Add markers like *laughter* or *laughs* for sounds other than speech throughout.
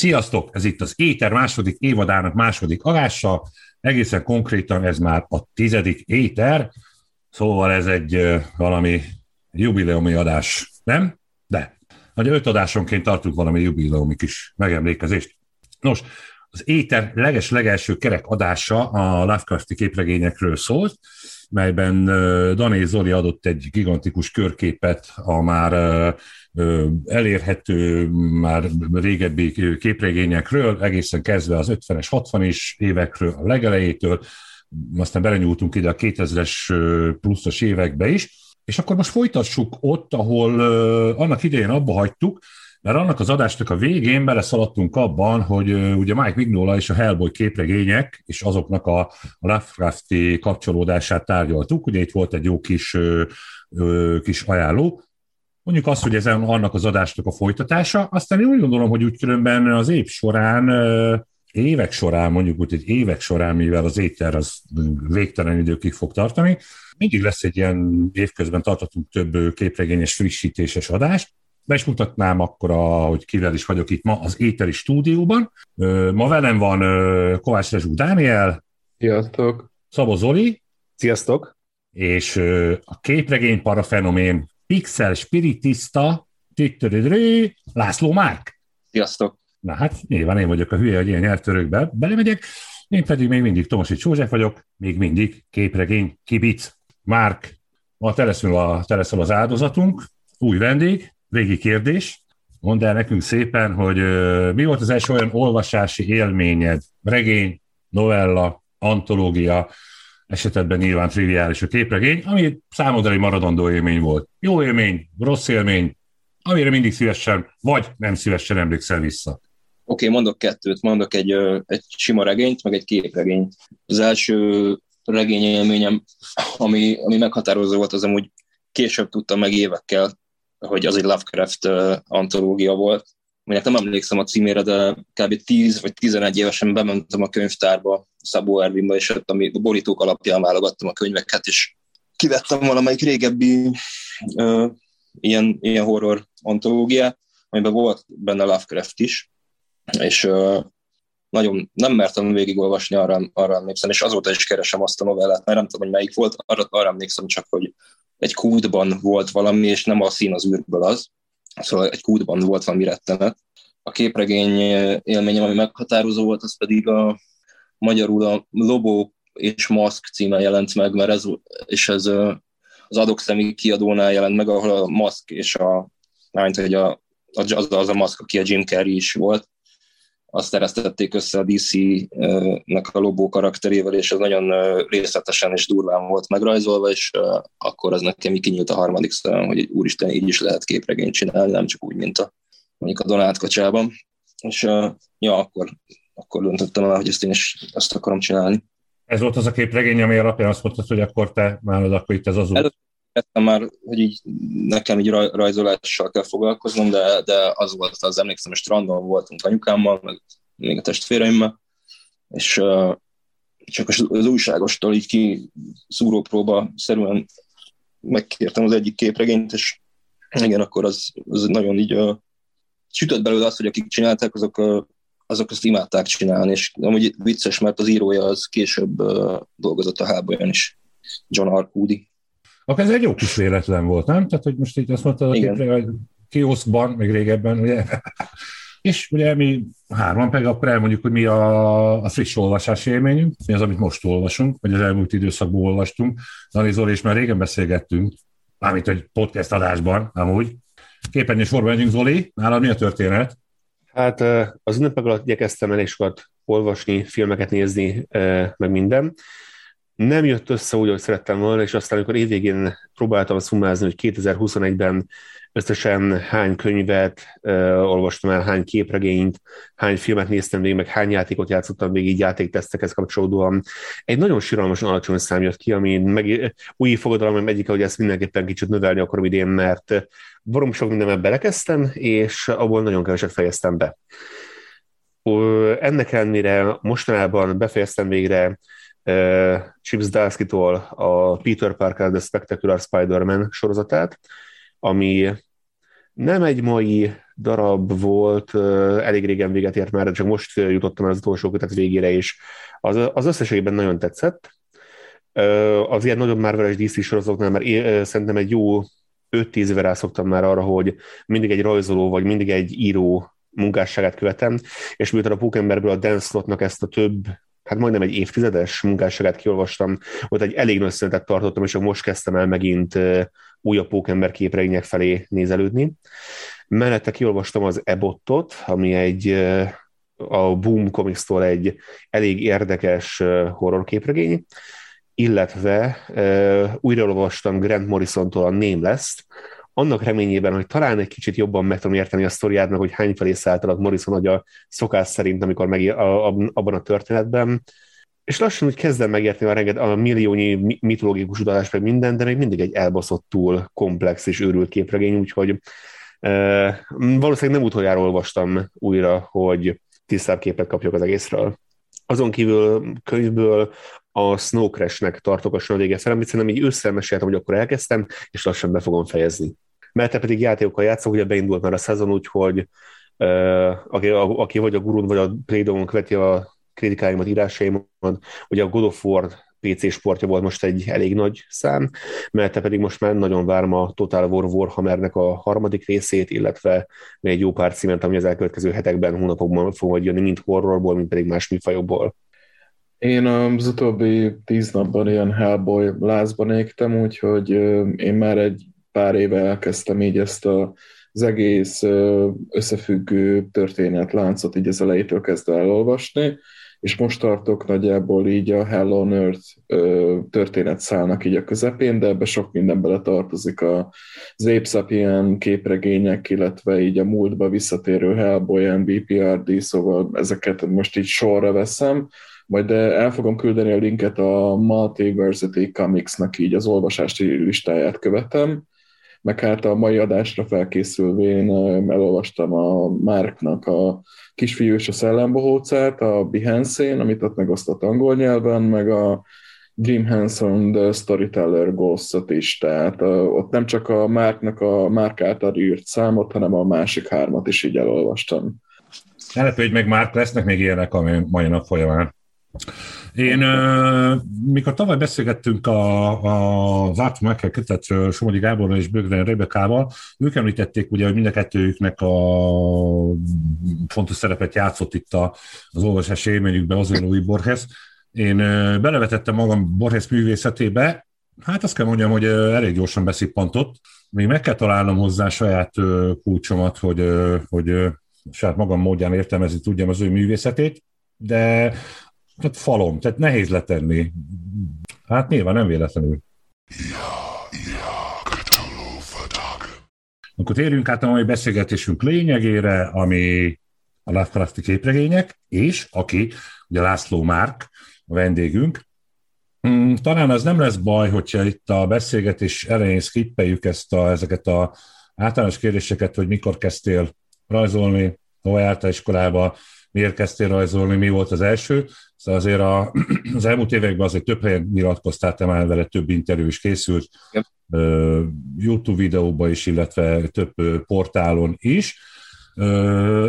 Sziasztok! Ez itt az Éter második évadának második adása, egészen konkrétan ez már a tizedik Éter, szóval ez egy valami jubileumi adás, nem? De. Hogy öt adásonként tartunk valami jubileumi kis megemlékezést. Nos, az Éter leges-legelső kerek adása a Lovecrafti képregényekről szólt, melyben Dané Zoli adott egy gigantikus körképet a már elérhető már régebbi képregényekről, egészen kezdve az 50-es, 60-es évekről, a legelejétől, aztán belenyúltunk ide a 2000-es pluszos évekbe is, és akkor most folytassuk ott, ahol annak idején abba hagytuk, mert annak az adásnak a végén beleszaladtunk abban, hogy ugye Mike Mignola és a Hellboy képregények és azoknak a, a Lovecrafti kapcsolódását tárgyaltuk. Ugye itt volt egy jó kis, kis ajánló, Mondjuk azt, hogy ez annak az adásnak a folytatása, aztán én úgy gondolom, hogy úgy különben az év során, évek során, mondjuk úgy, hogy évek során, mivel az éter az végtelen időkig fog tartani, mindig lesz egy ilyen évközben tartatunk több képregényes frissítéses adást, be is mutatnám akkor, a, hogy kivel is vagyok itt ma az Éteri stúdióban. Ma velem van Kovács Rezsú Dániel. Sziasztok. Szabó Zoli. Sziasztok. És a képregény parafenomén Pixel Spiritista, László Márk. Sziasztok! Na hát nyilván én vagyok a hülye, hogy ilyen nyelvtörőkbe belemegyek, én pedig még mindig Tomasics József vagyok, még mindig képregény kibic. Márk, ma te leszel, a, te leszel az áldozatunk, új vendég, régi kérdés. Mondd el nekünk szépen, hogy mi volt az első olyan olvasási élményed, regény, novella, antológia, esetben nyilván triviális a képregény, ami számodra egy maradandó élmény volt. Jó élmény, rossz élmény, amire mindig szívesen, vagy nem szívesen emlékszel vissza. Oké, okay, mondok kettőt, mondok egy, egy sima regényt, meg egy képregényt. Az első regény élményem, ami, ami meghatározó volt, az amúgy később tudtam meg évekkel, hogy az egy Lovecraft antológia volt, aminek nem emlékszem a címére, de kb. 10 vagy 11 évesen bementem a könyvtárba, Szabó Ervinba, és ott a borítók alapján válogattam a könyveket, és kivettem valamelyik régebbi uh, ilyen, ilyen horror antológiát, amiben volt benne Lovecraft is, és uh, nagyon nem mertem végigolvasni, arra, arra emlékszem, és azóta is keresem azt a novellát, mert nem tudom, hogy melyik volt, arra, arra emlékszem csak, hogy egy kútban volt valami, és nem a szín az űrből az, Szóval egy kútban volt valami rettenet. A képregény élményem, ami meghatározó volt, az pedig a magyarul a Lobó és Maszk címen jelent meg, mert ez, és ez az adokszemi kiadónál jelent meg, ahol a Maszk és a, mint hogy a, az, az a Maszk, aki a Jim Carrey is volt, azt teresztették össze a DC-nek a Lobó karakterével, és ez nagyon részletesen és durván volt megrajzolva, és akkor az nekem így kinyílt a harmadik szemem, hogy úristen, így is lehet képregényt csinálni, nem csak úgy, mint a, mondjuk a Donát kacsában. És ja, akkor, akkor döntöttem el, hogy ezt én is ezt akarom csinálni. Ez volt az a képregény, ami alapján azt mondtad, hogy akkor te már akkor itt ez az út kezdtem már, hogy így nekem így rajzolással kell foglalkoznom, de, de az volt az, emlékszem, hogy strandon voltunk anyukámmal, meg még a testvéreimmel, és csak az, az újságostól így ki szúrópróba szerűen megkértem az egyik képregényt, és igen, akkor az, az nagyon így uh, sütött belőle azt, hogy akik csinálták, azok, uh, azok azt imádták csinálni, és amúgy vicces, mert az írója az később uh, dolgozott a háborúban is, John Arcudi. Akkor ez egy jó kis véletlen volt, nem? Tehát, hogy most így azt mondtad, hogy kioszkban, még régebben, ugye? *laughs* És ugye mi hárman pedig akkor elmondjuk, hogy mi a, a friss olvasási élményünk, mi az, amit most olvasunk, vagy az elmúlt időszakban olvastunk. Dani Zoli és már régen beszélgettünk, mármint egy podcast adásban, amúgy. Képernyős forma megyünk, Zoli, nálad mi a történet? Hát az ünnepek alatt igyekeztem elég sokat olvasni, filmeket nézni, meg minden nem jött össze úgy, ahogy szerettem volna, és aztán, amikor évvégén próbáltam szumázni, hogy 2021-ben összesen hány könyvet uh, olvastam el, hány képregényt, hány filmet néztem végig, meg hány játékot játszottam végig játéktesztekhez kapcsolódóan. Egy nagyon síralmasan alacsony szám jött ki, ami meg, új fogadalom egyik, hogy ezt mindenképpen kicsit növelni akarom idén, mert varom sok mindenben belekezdtem, és abból nagyon keveset fejeztem be. Ennek ellenére mostanában befejeztem végre Chips Darsky-tól a Peter Parker The Spectacular Spider-Man sorozatát, ami nem egy mai darab volt, elég régen véget ért már, csak most jutottam el az utolsó kötet végére is. Az, az összességében nagyon tetszett. Az ilyen nagyobb Marvel-es DC sorozatoknál már szerintem egy jó 5-10 éve rászoktam már arra, hogy mindig egy rajzoló, vagy mindig egy író munkásságát követem, és miután a Pókemberből a Dan Slotnak ezt a több hát majdnem egy évtizedes munkásságát kiolvastam, ott egy elég nagy szünetet tartottam, és most kezdtem el megint újabb pókember képregények felé nézelődni. Mellette kiolvastam az Ebottot, ami egy a Boom Comics-tól egy elég érdekes horror képregény, illetve uh, újraolvastam Grant Morrison-tól a Nameless-t, annak reményében, hogy talán egy kicsit jobban meg tudom érteni a sztoriát, meg hogy hány felé szállt Morrison a szokás szerint, amikor meg a, a, abban a történetben. És lassan úgy kezdem megérteni a, renget, a milliónyi mitológikus utalás meg minden, de még mindig egy elbaszott túl komplex és őrült képregény, úgyhogy e, valószínűleg nem utoljára olvastam újra, hogy tisztább képet kapjak az egészről. Azon kívül könyvből a Snow Crash-nek tartok a vége fel, amit szerintem így összemeséltem, hogy akkor elkezdtem, és lassan be fogom fejezni. Mert pedig játékokkal játszok, ugye beindult már a szezon, úgyhogy uh, aki, a, aki vagy a gurun, vagy a Playdon követi a kritikáimat, írásaimat, ugye a God of War PC sportja volt most egy elég nagy szám, mert pedig most már nagyon várom a Total War Warhammernek a harmadik részét, illetve még egy jó pár címet, ami az elkövetkező hetekben, hónapokban fog majd jönni, mind horrorból, mind pedig más műfajokból. Én az utóbbi tíz napban ilyen Hellboy lázban égtem, úgyhogy én már egy pár éve elkezdtem így ezt a, az egész összefüggő történetláncot így az elejétől kezdve elolvasni, és most tartok nagyjából így a Hell on Earth történetszálnak így a közepén, de ebbe sok minden bele tartozik az ilyen képregények, illetve így a múltba visszatérő Hellboy, BPRD, szóval ezeket most így sorra veszem, majd el fogom küldeni a linket a Multiversity Comics-nak így az olvasási listáját követem, meg hát a mai adásra felkészülvén elolvastam a Marknak a Kisfiú és a szellembohócát, a Behance-én, amit ott megosztott angol nyelven, meg a Jim Henson The Storyteller Ghost-ot is, tehát ott nem csak a Marknak a Mark által írt számot, hanem a másik hármat is így elolvastam. Ne hogy meg Mark lesznek még ilyenek a mai nap folyamán. Én, mikor tavaly beszélgettünk a, a Zárt Michael kötetről Somogyi Gáborral és Bögren Rebekával, ők említették ugye, hogy mind a kettőjüknek a fontos szerepet játszott itt a, az olvasási élményükben az új Borges. Én belevetettem magam Borges művészetébe, hát azt kell mondjam, hogy elég gyorsan beszippantott. Még meg kell találnom hozzá saját kulcsomat, hogy, hogy saját magam módján értelmezni tudjam az ő művészetét, de tehát falom, tehát nehéz letenni. Hát nyilván nem véletlenül. Akkor térjünk át a mai beszélgetésünk lényegére, ami a Lovecrafti képregények, és aki, ugye László Márk, a vendégünk. Hmm, talán az nem lesz baj, hogyha itt a beszélgetés elején skippeljük ezt a, ezeket a általános kérdéseket, hogy mikor kezdtél rajzolni, hol jártál iskolába, miért kezdtél rajzolni, mi volt az első. Szóval azért a, *clears throat* az elmúlt években azért több helyen nyilatkoztál, te már vele több interjú is készült, yep. YouTube videóban is, illetve több portálon is.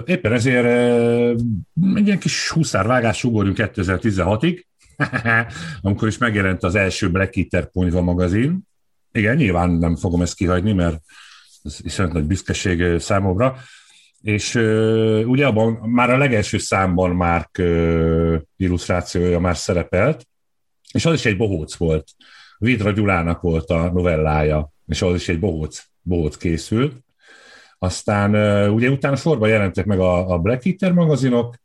Éppen ezért egy ilyen kis huszárvágás ugorjunk 2016-ig, *laughs* amikor is megjelent az első Black Eater Ponyva magazin. Igen, nyilván nem fogom ezt kihagyni, mert ez iszonyat nagy büszkeség számomra. És uh, ugye abban már a legelső számban már uh, illusztrációja már szerepelt, és az is egy bohóc volt. Vidra Gyulának volt a novellája, és az is egy bohóc, bohóc készült. Aztán uh, ugye utána sorban jelentek meg a, a Black Eater magazinok,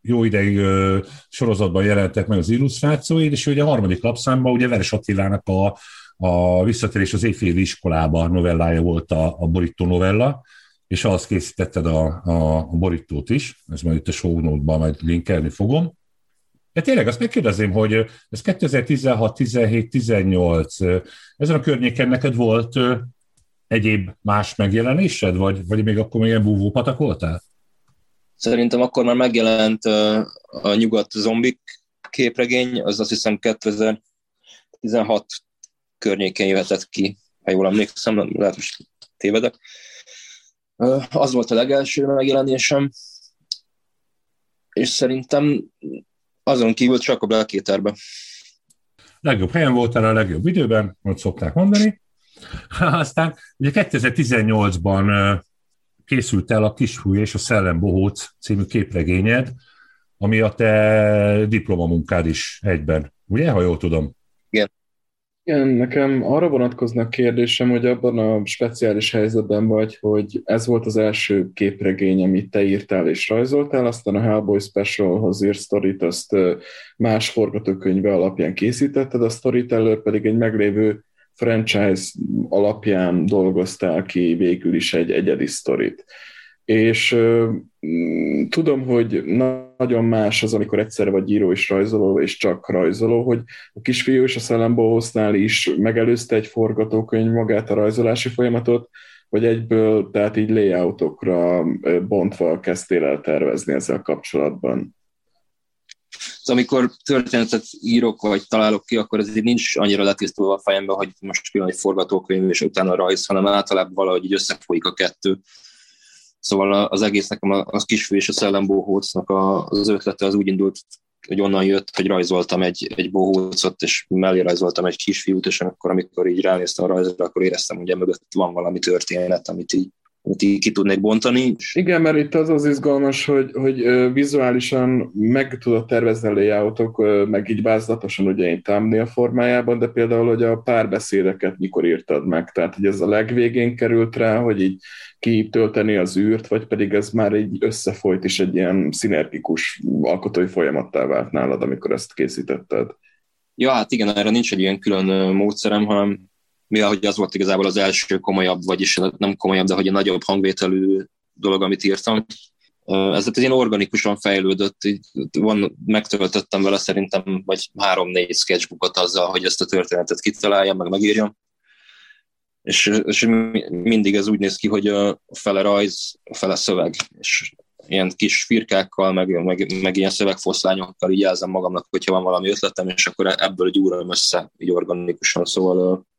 jó ideig uh, sorozatban jelentek meg az illusztrációi, és ugye a harmadik lapszámban ugye Veres Attilának a, a Visszatérés az éjféli iskolába novellája volt a, a borító novella, és azt készítetted a, a, a borítót is, ez majd itt a show note-ban majd linkelni fogom. De tényleg azt megkérdezem, hogy ez 2016, 17, 18, ezen a környéken neked volt egyéb más megjelenésed, vagy, vagy még akkor még ilyen búvópatak voltál? Szerintem akkor már megjelent a nyugat zombik képregény, az azt hiszem 2016 környékén jöhetett ki, ha jól emlékszem, lehet, hogy tévedek Az volt a legelső megjelenésem, és szerintem azon kívül csak a Black Eaterbe. Legjobb helyen voltál a legjobb időben, hogy szokták mondani. *laughs* Aztán ugye 2018-ban készült el a Kisfúj és a Szellem Bohóc című képregényed, ami a te diplomamunkád is egyben, ugye, ha jól tudom? Igen. Nekem arra vonatkoznak kérdésem, hogy abban a speciális helyzetben vagy, hogy ez volt az első képregény, amit te írtál és rajzoltál, aztán a Hellboy Specialhoz írt sztorit, azt más forgatókönyve alapján készítetted, a Storyteller pedig egy meglévő franchise alapján dolgoztál ki végül is egy egyedi sztorit. És tudom, hogy nagyon más az, amikor egyszerre vagy író és rajzoló, és csak rajzoló, hogy a kisfiú és a Szellembohosznál is megelőzte egy forgatókönyv magát a rajzolási folyamatot, vagy egyből, tehát így layoutokra bontva kezdtél el tervezni ezzel kapcsolatban? Amikor történetet írok, vagy találok ki, akkor ez nincs annyira letisztulva a fejemben, hogy most külön egy forgatókönyv, és utána rajz, hanem általában valahogy így összefolyik a kettő. Szóval az egész nekem az kisfő és a szellembohócnak az ötlete az úgy indult, hogy onnan jött, hogy rajzoltam egy, egy bohócot, és mellé rajzoltam egy kisfiút, és akkor, amikor így ránéztem a rajzra, akkor éreztem, hogy mögött van valami történet, amit így amit így ki tudnék bontani. Igen, mert itt az az izgalmas, hogy, hogy vizuálisan meg tudod tervezni a layoutok, meg így vázlatosan ugye én thumbnail formájában, de például, hogy a párbeszédeket mikor írtad meg, tehát hogy ez a legvégén került rá, hogy így kitölteni az űrt, vagy pedig ez már egy összefolyt is egy ilyen szinergikus alkotói folyamattá vált nálad, amikor ezt készítetted. Ja, hát igen, erre nincs egy ilyen külön módszerem, hanem mivel hogy az volt igazából az első komolyabb, vagyis nem komolyabb, de hogy a nagyobb hangvételű dolog, amit írtam. Ez egy ilyen organikusan fejlődött, van, megtöltöttem vele szerintem vagy három-négy sketchbookot azzal, hogy ezt a történetet kitaláljam, meg megírjam. És, és mindig ez úgy néz ki, hogy a fele rajz, a fele szöveg, és ilyen kis firkákkal, meg, meg, meg ilyen szövegfoszlányokkal így jelzem magamnak, hogyha van valami ötletem, és akkor ebből gyúrom össze, így organikusan, szóval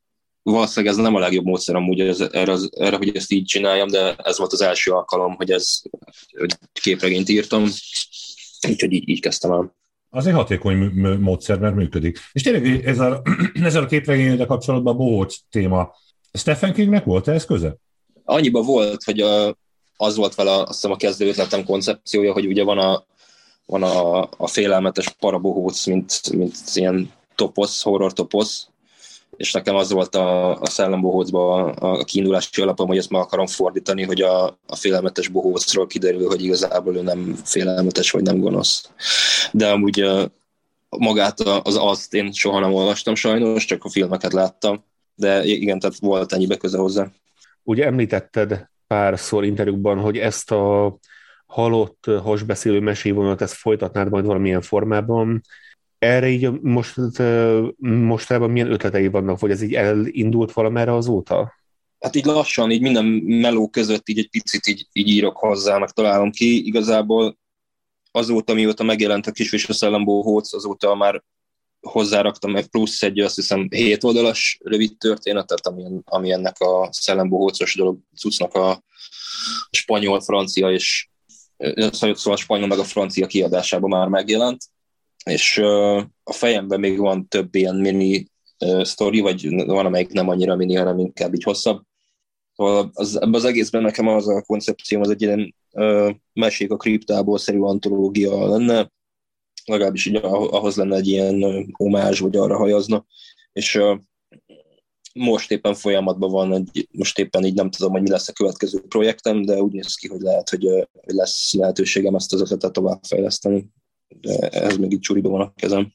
valószínűleg ez nem a legjobb módszer amúgy ez, erre, az, erre, hogy ezt így csináljam, de ez volt az első alkalom, hogy ez hogy képregényt írtam, úgyhogy így, így kezdtem el. Az egy hatékony módszer, mert működik. És tényleg ez a, *clears throat* ezzel a képregényedel kapcsolatban a bohóc téma. Stephen Kingnek volt ez köze? Annyiba volt, hogy a, az volt vele azt hiszem a kezdő ötletem koncepciója, hogy ugye van a, van a, a félelmetes parabohóc, mint, mint ilyen toposz, horror toposz, és nekem az volt a, a szellembohócban a, kiindulási alapom, hogy ezt meg akarom fordítani, hogy a, a félelmetes bohócról kiderül, hogy igazából ő nem félelmetes, vagy nem gonosz. De amúgy magát az azt én soha nem olvastam sajnos, csak a filmeket láttam, de igen, tehát volt ennyi köze hozzá. Ugye említetted párszor interjúkban, hogy ezt a halott hasbeszélő mesévonalat, ezt folytatnád majd valamilyen formában erre így most, mostában milyen ötletei vannak, vagy ez így elindult valamerre azóta? Hát így lassan, így minden meló között így egy picit így, így írok hozzá, meg találom ki. Igazából azóta, mióta megjelent a Kisvis a Szellembóhóc, azóta már hozzáraktam egy plusz egy, azt hiszem, 7 oldalas rövid történetet, ami, ami ennek a Szellembóhócos dolog cuccnak a spanyol, francia és szóval a spanyol meg a francia kiadásában már megjelent és a fejemben még van több ilyen mini sztori, vagy van, amelyik nem annyira mini, hanem inkább így hosszabb. Szóval az, ebben az egészben nekem az a koncepció, az egy ilyen uh, mesék a kriptából szerű antológia lenne, legalábbis így ahhoz lenne egy ilyen uh, omázs, vagy arra hajazna, és uh, most éppen folyamatban van, egy, most éppen így nem tudom, hogy mi lesz a következő projektem, de úgy néz ki, hogy lehet, hogy, uh, lesz lehetőségem ezt az ötletet továbbfejleszteni de ez még így csuriba van a kezem.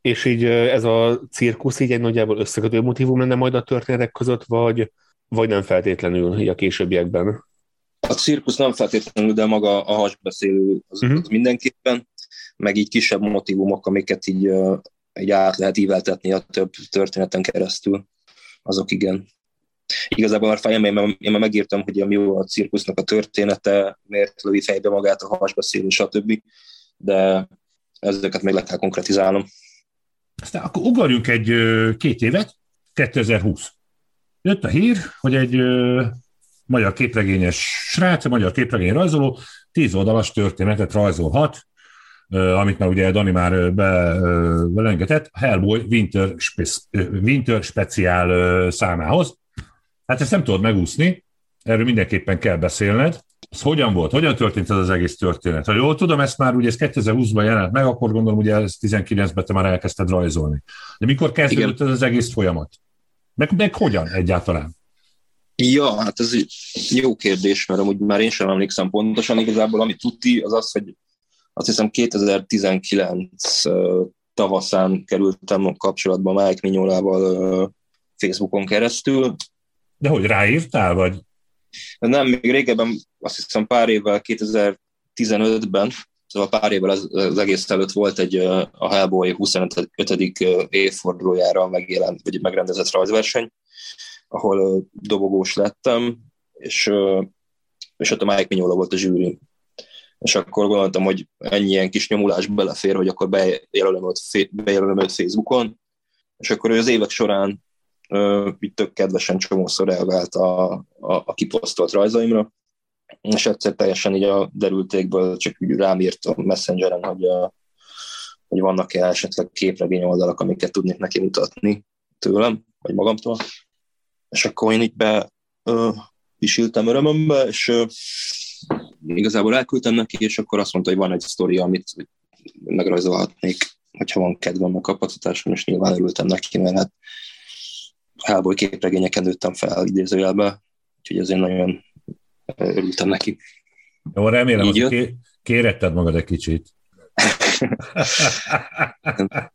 És így ez a cirkusz így egy nagyjából összekötő motivum lenne majd a történetek között, vagy, vagy nem feltétlenül így a későbbiekben? A cirkusz nem feltétlenül, de maga a hasbeszélő az, uh-huh. az mindenképpen, meg így kisebb motivumok, amiket így, így át lehet íveltetni a több történeten keresztül, azok igen. Igazából már fejemben én, én már megírtam, hogy mi a cirkusznak a története, miért lövi fejbe magát a hasbeszélő, stb de ezeket még le kell konkretizálnom. Aztán akkor ugorjunk egy két évet, 2020. Jött a hír, hogy egy magyar képregényes srác, magyar képregény rajzoló, tíz oldalas történetet rajzolhat, amit már ugye Dani már be, belengetett, Hellboy Winter, Spe- Winter speciál számához. Hát ezt nem tudod megúszni, erről mindenképpen kell beszélned. Ez hogyan volt? Hogyan történt ez az egész történet? Ha jól tudom, ezt már ugye ez 2020-ban jelent meg, akkor gondolom, ugye ez 19-ben te már elkezdted rajzolni. De mikor kezdődött ez az egész folyamat? Meg, meg hogyan egyáltalán? Ja, hát ez jó kérdés, mert amúgy már én sem emlékszem pontosan. Igazából ami tuti, az az, hogy azt hiszem 2019 tavaszán kerültem kapcsolatba Mike Minyolával Facebookon keresztül. De hogy ráírtál, vagy? Nem, még régebben, azt hiszem pár évvel, 2015-ben, szóval pár évvel az, az egész előtt volt egy a Hellboy 25. évfordulójára megjelent, vagy megrendezett rajzverseny, ahol dobogós lettem, és, és ott a Mike Mignola volt a zsűri. És akkor gondoltam, hogy ennyi ilyen kis nyomulás belefér, hogy akkor bejelölöm őt, bejelölöm őt Facebookon, és akkor ő az évek során így tök kedvesen csomószor reagált a, a, a kiposztolt rajzaimra, és egyszer teljesen így a derültékből csak úgy rám írt a Messengeren, hogy, a, hogy vannak-e esetleg képregény oldalak, amiket tudnék neki mutatni tőlem, vagy magamtól. És akkor én így be ö, ültem örömömbe, és ö, igazából elküldtem neki, és akkor azt mondta, hogy van egy sztori, amit megrajzolhatnék, hogyha van kedvem, meg kapacitásom, és nyilván örültem neki, mert hát Hellboy képregényeken nőttem fel idézőjelbe, úgyhogy azért nagyon örültem neki. Jó, remélem, hogy ké- kéretted magad egy kicsit. *laughs*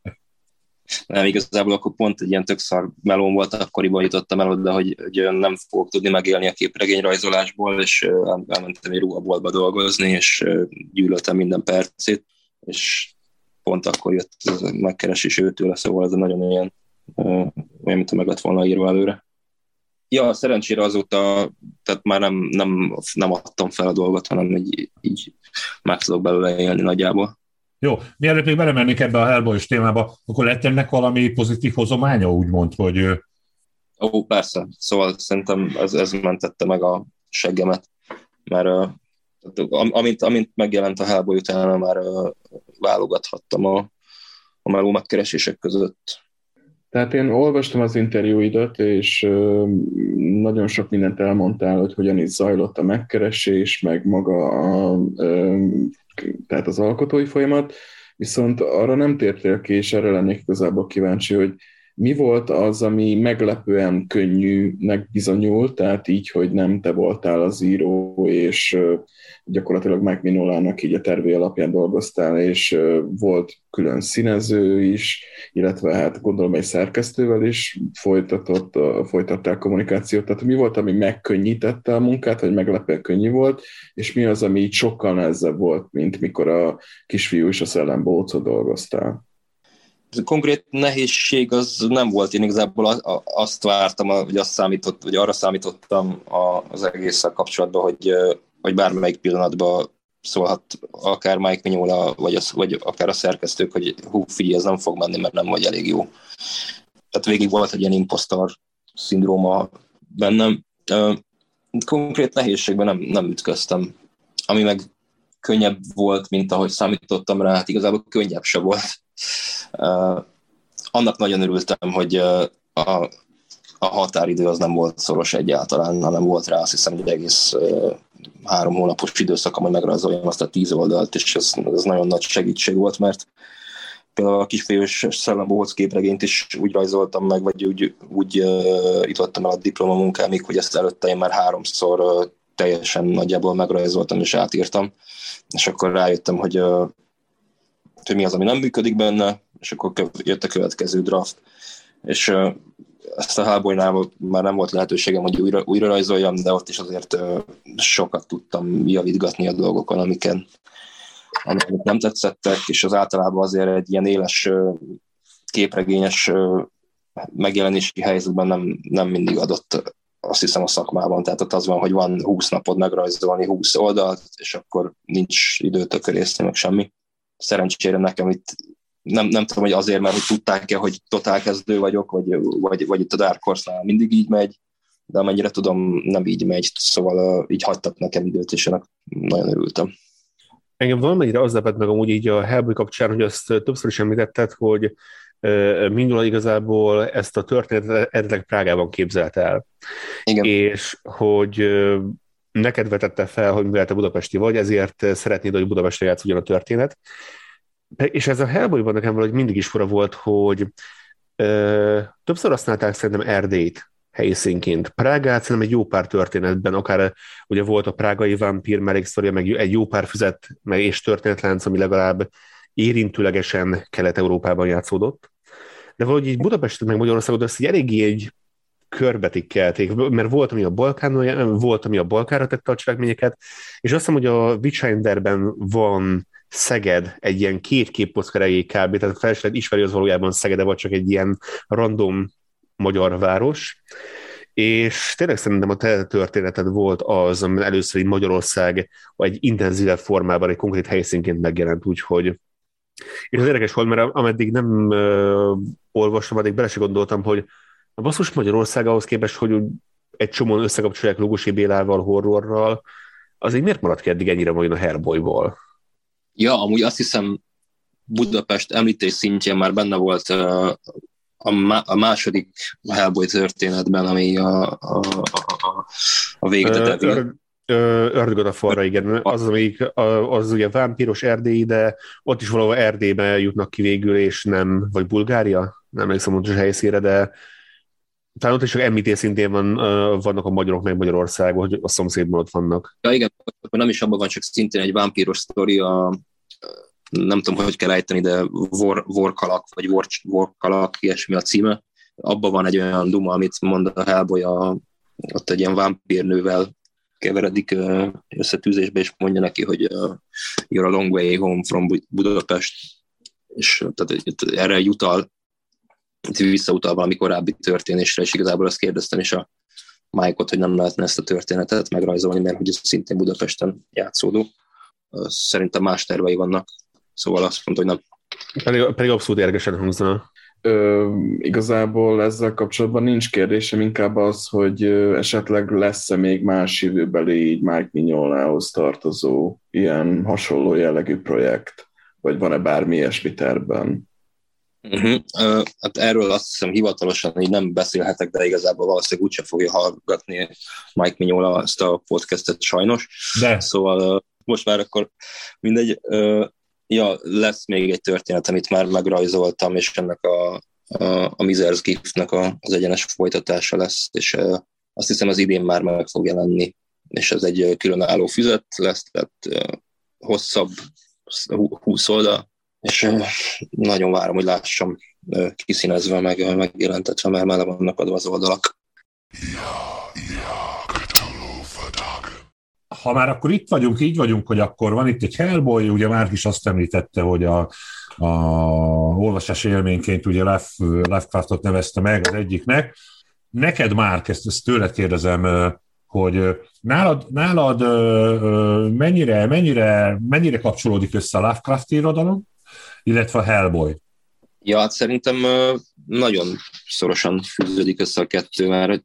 nem, igazából akkor pont egy ilyen tök szar melón volt, akkoriban jutottam el oda, hogy, hogy nem fogok tudni megélni a képregény rajzolásból, és elmentem egy ruhaboltba dolgozni, és gyűlöltem minden percét, és pont akkor jött a megkeresés őtőle, szóval ez nagyon ilyen olyan, mint meg lett volna írva előre. Ja, szerencsére azóta, tehát már nem, nem, nem adtam fel a dolgot, hanem így, így meg tudok belőle élni nagyjából. Jó, mielőtt még belemennék ebbe a hellboy témába, akkor lett ennek valami pozitív hozománya, úgymond, hogy... Ó, persze. Szóval szerintem ez, ez mentette meg a seggemet, mert amint, amint megjelent a Hellboy utána már válogathattam a, a meló megkeresések között tehát én olvastam az interjúidat, és nagyon sok mindent elmondtál, hogy hogyan is zajlott a megkeresés, meg maga a, tehát az alkotói folyamat, viszont arra nem tértél ki, és erre lennék igazából kíváncsi, hogy mi volt az, ami meglepően könnyűnek bizonyult, tehát így, hogy nem te voltál az író, és gyakorlatilag Mike Minolának így a tervé alapján dolgoztál, és volt külön színező is, illetve hát gondolom egy szerkesztővel is folytatott, folytattál kommunikációt, tehát mi volt, ami megkönnyítette a munkát, vagy meglepően könnyű volt, és mi az, ami így sokkal nehezebb volt, mint mikor a kisfiú és a szellembócot dolgoztál? Konkrét nehézség az nem volt, én igazából azt vártam, vagy azt számított, vagy arra számítottam az egésszel kapcsolatban, hogy, hogy bármelyik pillanatban szólhat akár Mike Mignola, vagy, az, vagy akár a szerkesztők, hogy hú, figyelj, ez nem fog menni, mert nem vagy elég jó. Tehát végig volt egy ilyen impostor szindróma bennem. Konkrét nehézségben nem, nem ütköztem. Ami meg könnyebb volt, mint ahogy számítottam rá, hát igazából könnyebb se volt annak nagyon örültem, hogy a, a határidő az nem volt szoros egyáltalán, hanem volt rá azt hiszem egy egész három hónapos időszak, amely megrajzoljam azt a tíz oldalt, és ez, ez nagyon nagy segítség volt, mert például a kisfiús szellembóc képregényt is úgy rajzoltam meg, vagy úgy, úgy uh, jutottam el a diplomamunkámig, hogy ezt előtte én már háromszor uh, teljesen nagyjából megrajzoltam és átírtam, és akkor rájöttem, hogy uh, hogy mi az, ami nem működik benne, és akkor jött a következő draft. És ezt a háborúnál már nem volt lehetőségem, hogy újra, újra rajzoljam, de ott is azért sokat tudtam javítgatni a dolgokon, amiken, amik nem tetszettek, és az általában azért egy ilyen éles képregényes megjelenési helyzetben nem, nem mindig adott azt hiszem a szakmában, tehát ott az van, hogy van 20 napod megrajzolni 20 oldalt, és akkor nincs idő tökörészni, meg semmi szerencsére nekem itt nem, nem tudom, hogy azért, mert hogy tudták-e, hogy totál kezdő vagyok, vagy, vagy, vagy itt a Dark Horse-nál mindig így megy, de amennyire tudom, nem így megy, szóval így hagytak nekem időt, és ennek nagyon örültem. Engem valamennyire az lepett meg amúgy így a Hellboy kapcsán, hogy azt többször is említetted, hogy Mindula igazából ezt a történetet eredetileg Prágában képzelt el. Igen. És hogy neked vetette fel, hogy mivel te budapesti vagy, ezért szeretnéd, hogy Budapestre játszódjon a történet. És ez a Hellboyban nekem valahogy mindig is fura volt, hogy ö, többször használták szerintem Erdélyt helyszínként. Prágát szerintem egy jó pár történetben, akár ugye volt a prágai vampír melléksztoria, meg egy jó pár füzet meg és történetlánc, ami legalább érintőlegesen Kelet-Európában játszódott. De valahogy így Budapestet meg Magyarországot azt így eléggé egy körbetikkelték, mert volt, ami a Balkán, volt, ami a Balkára tette a cselekményeket, és azt hiszem, hogy a Witchinderben van Szeged egy ilyen két képkoszkerejé kb. Tehát a felesleg ismeri az valójában Szegede, vagy csak egy ilyen random magyar város. És tényleg szerintem a te történeted volt az, ami először így Magyarország egy intenzívebb formában, egy konkrét helyszínként megjelent, úgyhogy és az érdekes volt, mert ameddig nem uh, olvastam, addig bele se gondoltam, hogy a basszus Magyarország ahhoz képest, hogy egy csomóan összekapcsolják Lugosi Bélával, horrorral, az így miért maradt ki eddig ennyire majd a Herboyból? Ja, amúgy azt hiszem Budapest említés szintjén már benne volt a, második Hellboy történetben, ami a, a, a, a végre Ördögöd a falra, igen. Az, amelyik, az ugye vámpíros Erdély, de ott is valahol Erdélybe jutnak ki végül, és nem, vagy Bulgária? Nem emlékszem pontos helyszíre, de talán ott is csak MIT szintén van, vannak a magyarok, meg Magyarország, hogy a szomszédban ott vannak. Ja igen, nem is abban van, csak szintén egy vámpíros sztori, a, nem tudom, hogy kell ejteni, de vor, vorkalak, vagy vor, vorkalak, ilyesmi a címe. Abban van egy olyan duma, amit mond a Hellboy, a, ott egy ilyen vámpírnővel keveredik összetűzésbe, és mondja neki, hogy you're a long way home from Budapest, és tehát erre jutal, visszautal valami korábbi történésre, és igazából azt kérdeztem is a Mike-ot, hogy nem lehetne ezt a történetet megrajzolni, mert hogy ez szintén Budapesten játszódó. Szerintem más tervei vannak, szóval azt mondta, hogy nem. Pedig, pedig abszolút érgesen hangzana. Ö, igazából ezzel kapcsolatban nincs kérdésem, inkább az, hogy esetleg lesz-e még más jövőbeli így Mike Mignolához tartozó ilyen hasonló jellegű projekt, vagy van-e bármi ilyesmi tervben? Uh-huh. Uh, hát erről azt hiszem hivatalosan így nem beszélhetek, de igazából valószínűleg úgyse fogja hallgatni Mike Mignola ezt a podcastet sajnos. De. Szóval uh, most már akkor mindegy. Uh, ja, lesz még egy történet, amit már megrajzoltam, és ennek a, a, a Mizers Giftnek a, az egyenes folytatása lesz, és uh, azt hiszem az idén már meg fog jelenni, és ez egy különálló füzet lesz, tehát uh, hosszabb, 20 oldal, és nagyon várom, hogy lássam kiszínezve, meg megjelentetve, mert már vannak adva az oldalak. Ha már akkor itt vagyunk, így vagyunk, hogy akkor van itt egy Hellboy, ugye már is azt említette, hogy a, a olvasás élményként ugye Lovecraftot nevezte meg az egyiknek. Neked már, ezt, ezt tőled kérdezem, hogy nálad, nálad mennyire, mennyire, mennyire kapcsolódik össze a Lovecraft irodalom, illetve a Hellboy? Ja, hát szerintem nagyon szorosan fűződik össze a kettő, mert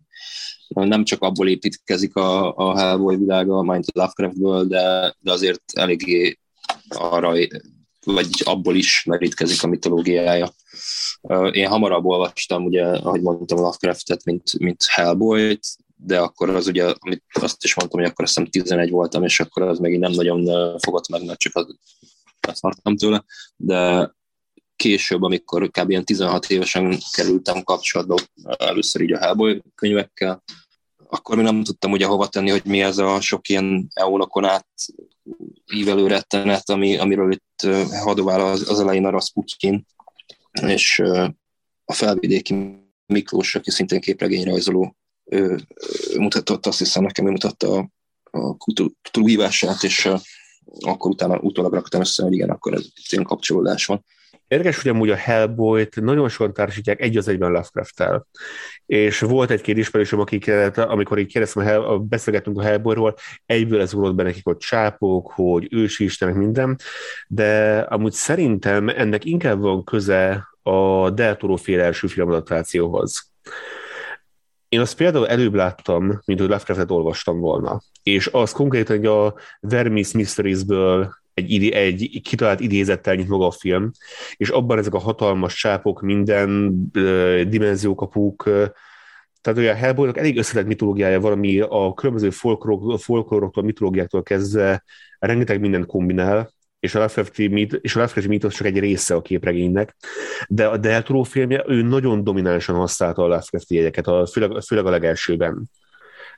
nem csak abból építkezik a, a Hellboy világa, mind a Lovecraftből, de, de azért eléggé arra, vagy abból is merítkezik a mitológiája. Én hamarabb olvastam, ugye, ahogy mondtam, Lovecraftet, mint, mint Hellboy-t, de akkor az ugye, amit azt is mondtam, hogy akkor azt hiszem 11 voltam, és akkor az megint nem nagyon fogott meg, mert csak az, azt tartom tőle, de később, amikor kb. ilyen 16 évesen kerültem kapcsolatba először így a Hellboy könyvekkel, akkor még nem tudtam ugye hova tenni, hogy mi ez a sok ilyen eulokon át ívelő rettenet, ami, amiről itt hadovál az, az elején a Rasputin, és a felvidéki Miklós, aki szintén képregényrajzoló, ő, mutatott, azt hiszem nekem, ő mutatta a, a Cthulhu hívását, és akkor utána utólag raktam össze, hogy igen, akkor ez ilyen kapcsolódás van. Érdekes, hogy amúgy a Hellboy-t nagyon sokan társítják egy az egyben Lovecraft-tel. És volt egy-két ismerősöm, akik, amikor így kérdeztem, Hell, beszélgettünk a Hellboyról, egyből ez ugrott be nekik, hogy csápok, hogy ősi istenek, minden, de amúgy szerintem ennek inkább van köze a Del Toro fél első filmadaptációhoz. Én azt például előbb láttam, mint hogy Lovecraftet olvastam volna. És az konkrétan a Vermis Mysteries-ből egy, egy kitalált idézettel nyit maga a film, és abban ezek a hatalmas csápok, minden uh, dimenziókapuk, tehát olyan Hellboynak elég összetett mitológiája van, ami a különböző folklóroktól, mitológiáktól kezdve rengeteg mindent kombinál, és a Lovecrafti, és a Lovecrafti mítosz csak egy része a képregénynek, de a Del Toro filmje, ő nagyon dominánsan használta a Lovecrafti jegyeket, a, főleg, főleg a legelsőben.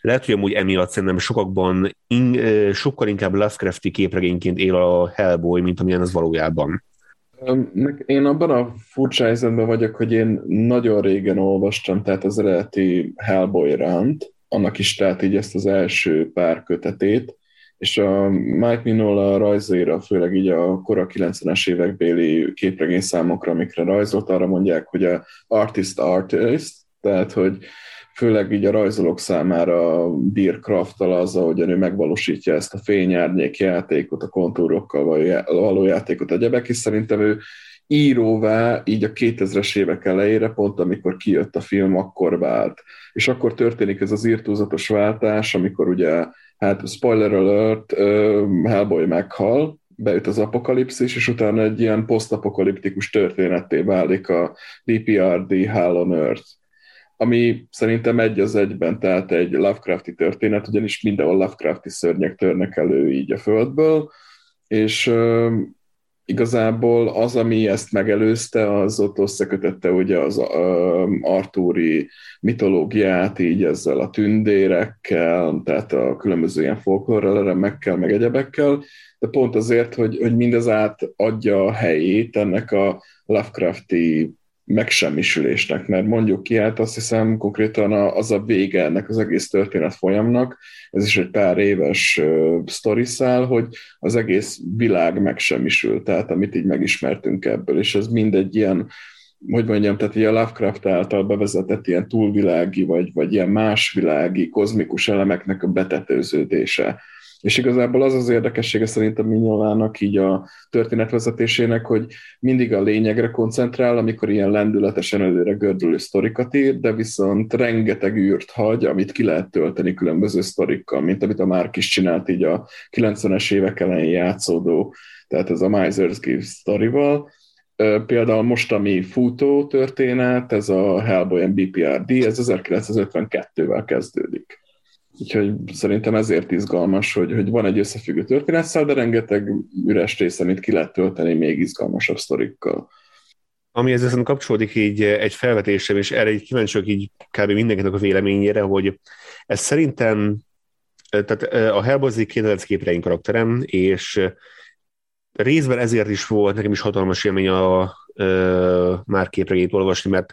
Lehet, hogy amúgy emiatt szerintem sokakban in, sokkal inkább Lovecrafti képregényként él a Hellboy, mint amilyen az valójában. Én abban a furcsa helyzetben vagyok, hogy én nagyon régen olvastam, tehát az eredeti Hellboy ránt, annak is tehát így ezt az első pár kötetét, és a Mike Minola rajzaira, főleg így a kora 90-es évek béli képregény számokra, amikre rajzolt, arra mondják, hogy a artist artist, tehát hogy főleg így a rajzolók számára bír crafttal az, ahogyan ő megvalósítja ezt a fényárnyék játékot, a kontúrokkal való játékot, egyebek, és szerintem ő íróvá így a 2000-es évek elejére, pont amikor kijött a film, akkor vált. És akkor történik ez az írtózatos váltás, amikor ugye, hát spoiler alert, Hellboy meghal, beüt az apokalipszis, és utána egy ilyen posztapokaliptikus történetté válik a DPRD Hell on Earth ami szerintem egy az egyben, tehát egy Lovecrafti történet, ugyanis mindenhol Lovecrafti szörnyek törnek elő így a földből, és igazából az, ami ezt megelőzte, az ott összekötötte ugye az artúri mitológiát így ezzel a tündérekkel, tehát a különböző ilyen folklórelemekkel, meg egyebekkel, de pont azért, hogy, hogy mindez átadja a helyét ennek a Lovecrafti megsemmisülésnek, mert mondjuk ki, hát azt hiszem konkrétan az a vége ennek az egész történet folyamnak, ez is egy pár éves sztoriszál, hogy az egész világ megsemmisül, tehát amit így megismertünk ebből, és ez mindegy ilyen hogy mondjam, tehát a Lovecraft által bevezetett ilyen túlvilági, vagy, vagy ilyen másvilági, kozmikus elemeknek a betetőződése és igazából az az érdekessége szerintem Mignolának így a történetvezetésének, hogy mindig a lényegre koncentrál, amikor ilyen lendületesen előre gördülő sztorikat ír, de viszont rengeteg űrt hagy, amit ki lehet tölteni különböző sztorikkal, mint amit a Márk is csinált így a 90-es évek elején játszódó, tehát ez a Miser's Give sztorival, Például most, ami futó történet, ez a Hellboy BPRD, ez 1952-vel kezdődik. Úgyhogy szerintem ezért izgalmas, hogy, hogy van egy összefüggő történetszál, de rengeteg üres rész, amit ki lehet tölteni még izgalmasabb sztorikkal. Ami ezzel kapcsolódik így egy felvetésem, és erre így kíváncsi így kb. mindenkinek a véleményére, hogy ez szerintem, tehát a Hellboy két képregény karakterem, és részben ezért is volt nekem is hatalmas élmény a, a már képregényt olvasni, mert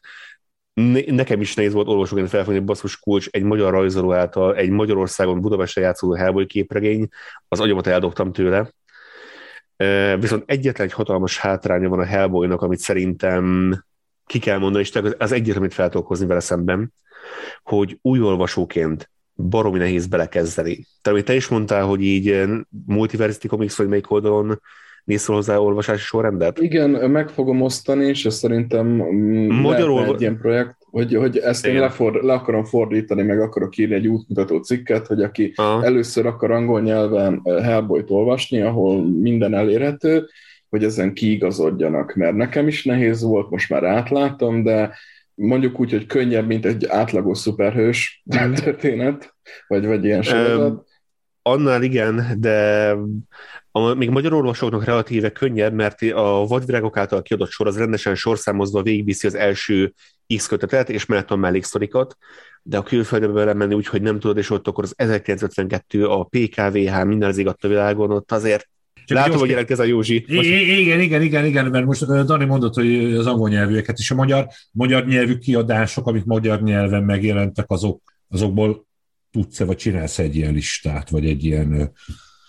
nekem is nehéz volt olvasóként felfogni, hogy basszus kulcs egy magyar rajzoló által, egy Magyarországon Budapesten játszódó Hellboy képregény, az agyamat eldobtam tőle. Viszont egyetlen egy hatalmas hátránya van a Hellboynak, amit szerintem ki kell mondani, és az egyetlen, amit fel tudok hozni vele szemben, hogy új olvasóként baromi nehéz belekezdeni. Tehát, amit te is mondtál, hogy így Multiversity Comics, vagy melyik oldalon mész hozzá olvasási sorrendet? Igen, meg fogom osztani, és ez szerintem mm, Magyarul... egy ilyen projekt, hogy, hogy ezt én lefor, le akarom fordítani, meg akarok írni egy útmutató cikket, hogy aki Aha. először akar angol nyelven eh, Hellboy-t olvasni, ahol minden elérhető, hogy ezen kiigazodjanak, mert nekem is nehéz volt, most már átláttam, de mondjuk úgy, hogy könnyebb, mint egy átlagos szuperhős mm. *laughs* történet, vagy, vagy ilyen sorozat. Annál igen, de a, még magyar olvasóknak relatíve könnyebb, mert a vadvirágok által kiadott sor az rendesen sorszámozva végigviszi az első X kötetet, és mellett a melléksztorikat, de a külföldbe belemenni úgy, hogy nem tudod, és ott akkor az 1952, a PKVH, minden az a világon, ott azért csak Látom, hogy jelent ez a Józsi. Most... Igen, igen, igen, igen, mert most Dani mondott, hogy az angol nyelvűeket is a magyar, magyar nyelvű kiadások, amik magyar nyelven megjelentek, azok, azokból tudsz-e, vagy csinálsz egy ilyen listát, vagy egy ilyen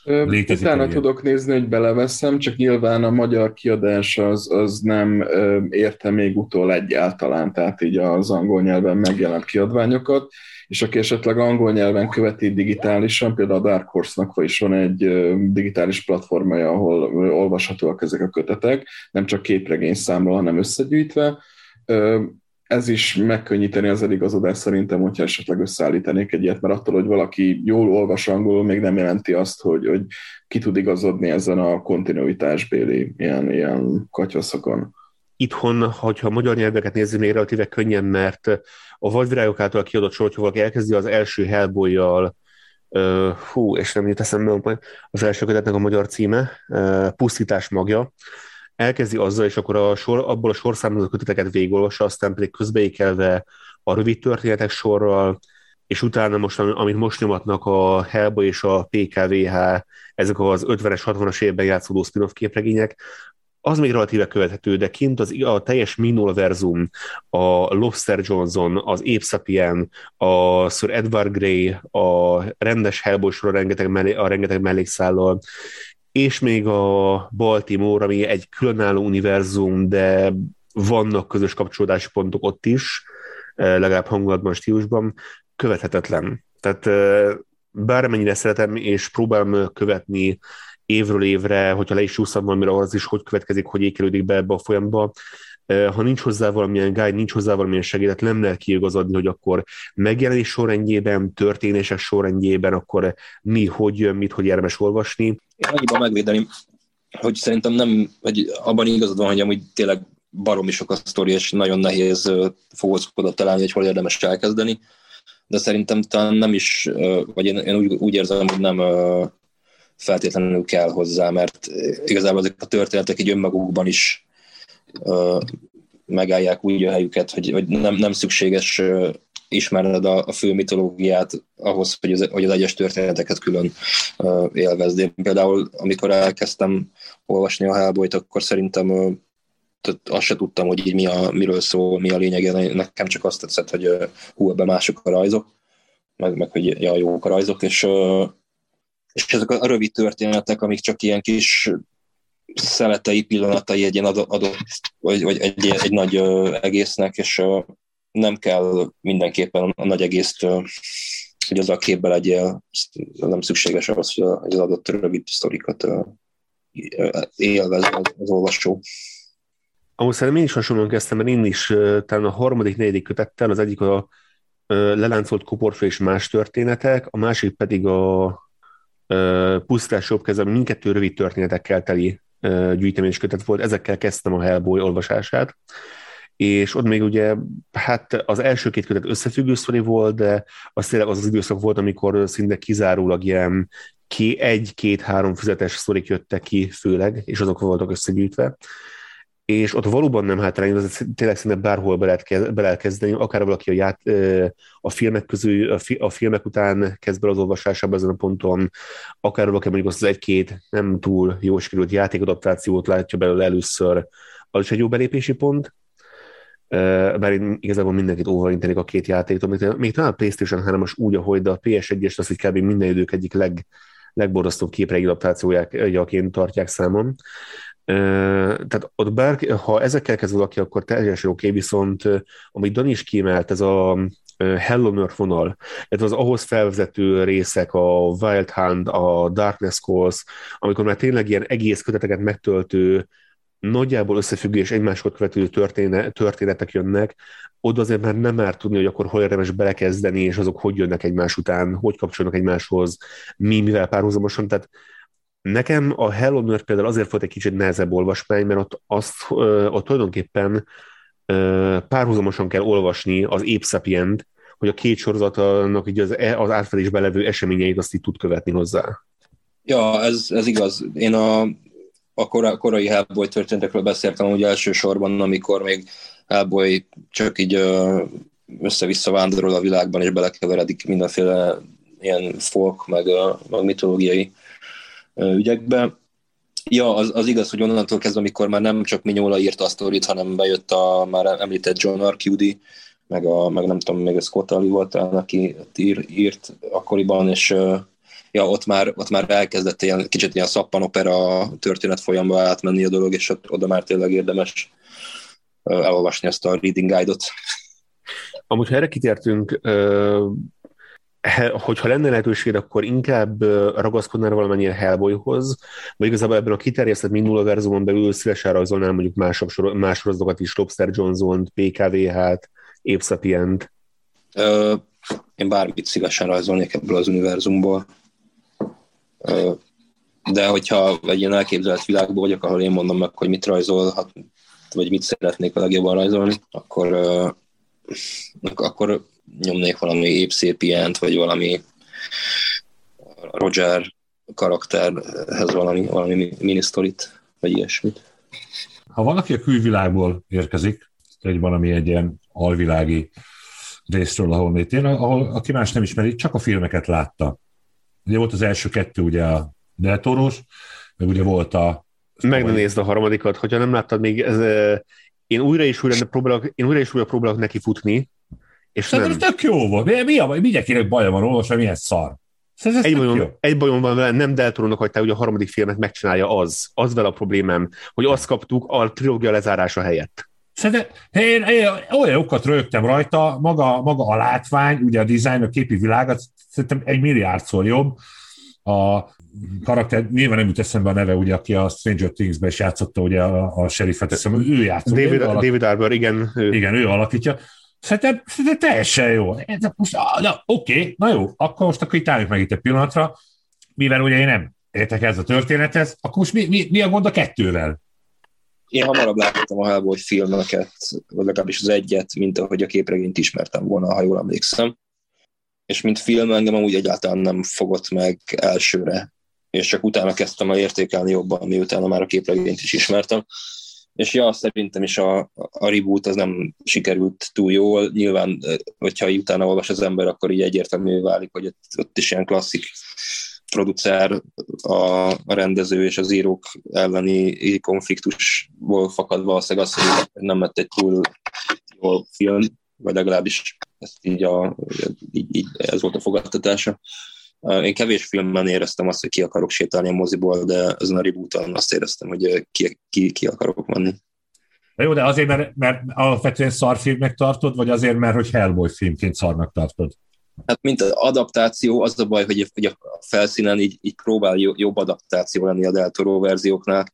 Létezik Utána tudok nézni, hogy beleveszem, csak nyilván a magyar kiadás az, az nem érte még utol egyáltalán, tehát így az angol nyelven megjelent kiadványokat, és aki esetleg angol nyelven követi digitálisan, például a Dark Horse-nak is van egy digitális platformja, ahol olvashatóak ezek a kötetek, nem csak képregény számról, hanem összegyűjtve, ez is megkönnyíteni az eligazodást szerintem, hogyha esetleg összeállítanék egy ilyet, mert attól, hogy valaki jól olvas angolul, még nem jelenti azt, hogy, hogy ki tud igazodni ezen a kontinuitásbéli ilyen, ilyen katyvaszokon. Itthon, hogyha magyar nyelveket nézzük, még relatíve könnyen, mert a vadvirágok által kiadott sor, hogyha valaki elkezdi az első Hellboy-jal, uh, hú, és nem jut eszembe az első kötetnek a magyar címe, Pusztítás magja, elkezdi azzal, és akkor a sor, abból a sorszámozó köteteket végigolvassa, aztán pedig közbeékelve a rövid történetek sorral, és utána most, amit most nyomatnak a Hellboy és a PKVH, ezek az 50-es, 60-as évben játszódó spin-off képregények, az még relatíve követhető, de kint az, a teljes Minolverzum, a Lobster Johnson, az Ape Sapien, a Sir Edward Grey, a rendes Hellboy a rengeteg, a rengeteg mellékszállal, és még a Baltimore, ami egy különálló univerzum, de vannak közös kapcsolódási pontok ott is, eh, legalább hangulatban, stílusban, követhetetlen. Tehát eh, bármennyire szeretem, és próbálom követni évről évre, hogyha le is csúszom valamire, az is hogy következik, hogy ékelődik be ebbe a folyamba, ha nincs hozzá valamilyen guide, nincs hozzá valamilyen segédet, nem lehet kiigazodni, hogy akkor megjelenés sorrendjében, történések sorrendjében, akkor mi, hogy jön, mit, hogy érdemes olvasni. Én annyiban megvédeni, hogy szerintem nem, hogy abban igazad van, hogy amúgy tényleg baromi sok a sztori, és nagyon nehéz fogózkodott találni, hogy hol érdemes elkezdeni, de szerintem talán nem is, vagy én, én úgy, úgy érzem, hogy nem feltétlenül kell hozzá, mert igazából ezek a történetek egy önmagukban is megállják úgy a helyüket, hogy, hogy nem, nem szükséges ismerned a, a fő mitológiát ahhoz, hogy az, hogy az egyes történeteket külön uh, élvezd. Én például, amikor elkezdtem olvasni a Hellboyt, akkor szerintem uh, azt se tudtam, hogy így mi a, miről szól, mi a lényege. Nekem csak azt tetszett, hogy uh, hú, ebben mások a rajzok, meg, meg hogy ja, jók a rajzok, és, uh, és ezek a rövid történetek, amik csak ilyen kis szeletei, pillanatai egy ilyen adott, vagy, vagy egy, egy nagy egésznek, és nem kell mindenképpen a nagy egészt, hogy az a képbe legyél, nem szükséges az, hogy az adott rövid sztorikat élvez az olvasó. Ahol szerintem én is hasonlóan kezdtem, mert én is talán a harmadik, negyedik kötettel, az egyik a leláncolt koporfa és más történetek, a másik pedig a pusztás jobb kezem, mindkettő rövid történetekkel teli gyűjteménykötet volt, ezekkel kezdtem a Hellboy olvasását, és ott még ugye, hát az első két kötet összefüggő sztori volt, de az tényleg az az időszak volt, amikor szinte kizárólag ilyen ki, egy-két-három füzetes sztorik jöttek ki főleg, és azok voltak összegyűjtve. És ott valóban nem hátrány, az tényleg szinte bárhol be lehet, lehet kezdeni, akár valaki a, ját, a filmek közül, a, fi, a filmek után kezd be az olvasásába ezen a ponton, akár valaki mondjuk azt az egy-két nem túl jó sikerült játékadaptációt látja belőle először, az is egy jó belépési pont, bár én igazából mindenkit óvaintenék a két játéktól, még, még talán a PlayStation 3-as úgy, ahogy, de a PS1-es az, hogy kb. minden idők egyik leg, legborzasztóbb képregény adaptációjaként tartják számon. Tehát ott bár, ha ezekkel kezd valaki, akkor teljesen oké, viszont amit Dani is kiemelt, ez a Hello Earth vonal, ez az ahhoz felvezető részek, a Wild Hunt, a Darkness Calls, amikor már tényleg ilyen egész köteteket megtöltő, nagyjából összefüggő és egymáskor követő történetek jönnek, oda azért már nem már tudni, hogy akkor hol érdemes belekezdeni, és azok hogy jönnek egymás után, hogy kapcsolnak egymáshoz, mi mivel párhuzamosan, tehát Nekem a Hello Nerd például azért volt egy kicsit nehezebb olvasmány, mert ott, azt, ott tulajdonképpen párhuzamosan kell olvasni az Ape hogy a két sorozatnak így az, e, az átfedésben levő eseményeit azt így tud követni hozzá. Ja, ez, ez igaz. Én a, a kora, korai Hellboy történetekről beszéltem ugye elsősorban, amikor még Hellboy csak így össze-vissza vándorol a világban, és belekeveredik mindenféle ilyen folk, meg, meg mitológiai ügyekbe. Ja, az, az igaz, hogy onnantól kezdve, amikor már nem csak Mignóla írta a sztorit, hanem bejött a már említett John Arcudi, meg, a, meg nem tudom, még a Scott Ali volt, aki ír, írt akkoriban, és ja, ott már, ott már elkezdett ilyen, kicsit ilyen szappanopera történet folyamba átmenni a dolog, és ott, oda már tényleg érdemes elolvasni ezt a reading guide-ot. Amúgy, ha erre kitértünk, hogyha lenne lehetőség, akkor inkább ragaszkodnál valamennyire Hellboyhoz, vagy igazából ebben a kiterjesztett Mindula verzumon belül szívesen rajzolnál mondjuk más, más sorozatokat is, Lobster Johnson-t, PKVH-t? Ö, én bármit szívesen rajzolnék ebből az univerzumból. De hogyha egy ilyen elképzelt világból vagyok, ahol én mondom meg, hogy mit rajzolhat, vagy mit szeretnék a legjobban rajzolni, akkor, akkor nyomnék valami épp szép ilyent, vagy valami Roger karakterhez valami, valami minisztorit, vagy ilyesmit. Ha valaki a külvilágból érkezik, egy valami egy ilyen alvilági részről, ahol még én, ahol aki más nem ismeri, csak a filmeket látta. Ugye volt az első kettő, ugye a Deltoros, meg ugye volt a... Meg ne nézd a harmadikat, hogyha nem láttad még, ez, én újra és újra próbálok, én újra és újra próbálok neki futni, és Szerintem nem. tök jó volt. Mi, mi a, mindenkinek baja van olvasva, milyen szar. Ez egy, bajom, egy bajom van vele, nem Deltorónak hagyta, hogy a harmadik filmet megcsinálja az. Az vele a problémám, hogy azt kaptuk a trilógia lezárása helyett. Szerintem én, én olyan okat rögtem rajta, maga, maga a látvány, ugye a dizájn, a képi világat, szerintem egy milliárdszor jobb. A karakter, nyilván nem jut eszembe a neve, ugye, aki a Stranger Things-ben is játszotta, ugye a, a sheriffet, hiszem, ő játszott. David, David Arbor, igen. Ő. Igen, ő alakítja. Szerintem, szerintem teljesen jó. Most, na, oké, na jó, akkor most akkor itt álljuk meg itt egy pillanatra, mivel ugye én nem értek ez a történethez, akkor most mi, mi, mi a gond a kettővel? Én hamarabb láttam a Hellboy filmeket, vagy legalábbis az egyet, mint ahogy a képregényt ismertem volna, ha jól emlékszem. És mint film engem amúgy egyáltalán nem fogott meg elsőre, és csak utána kezdtem el értékelni jobban, miután már a képregényt is ismertem. És ja, szerintem is a, a reboot az nem sikerült túl jól. Nyilván, hogyha utána olvas az ember, akkor így egyértelmű válik, hogy ott, ott is ilyen klasszik producer, a, a rendező és az írók elleni konfliktusból fakad valószínűleg az, hogy nem lett egy túl jó film, vagy legalábbis ezt így, a, így, így ez volt a fogadtatása. Én kevés filmben éreztem azt, hogy ki akarok sétálni a moziból, de ezen a rebooton azt éreztem, hogy ki, ki, ki akarok menni. De jó, de azért, mert, mert alapvetően szarfilmnek tartod, vagy azért, mert hogy Hellboy filmként szarnak tartod? Hát mint adaptáció, az a baj, hogy, hogy a felszínen így, így próbál jobb adaptáció lenni a Del Toro verzióknál,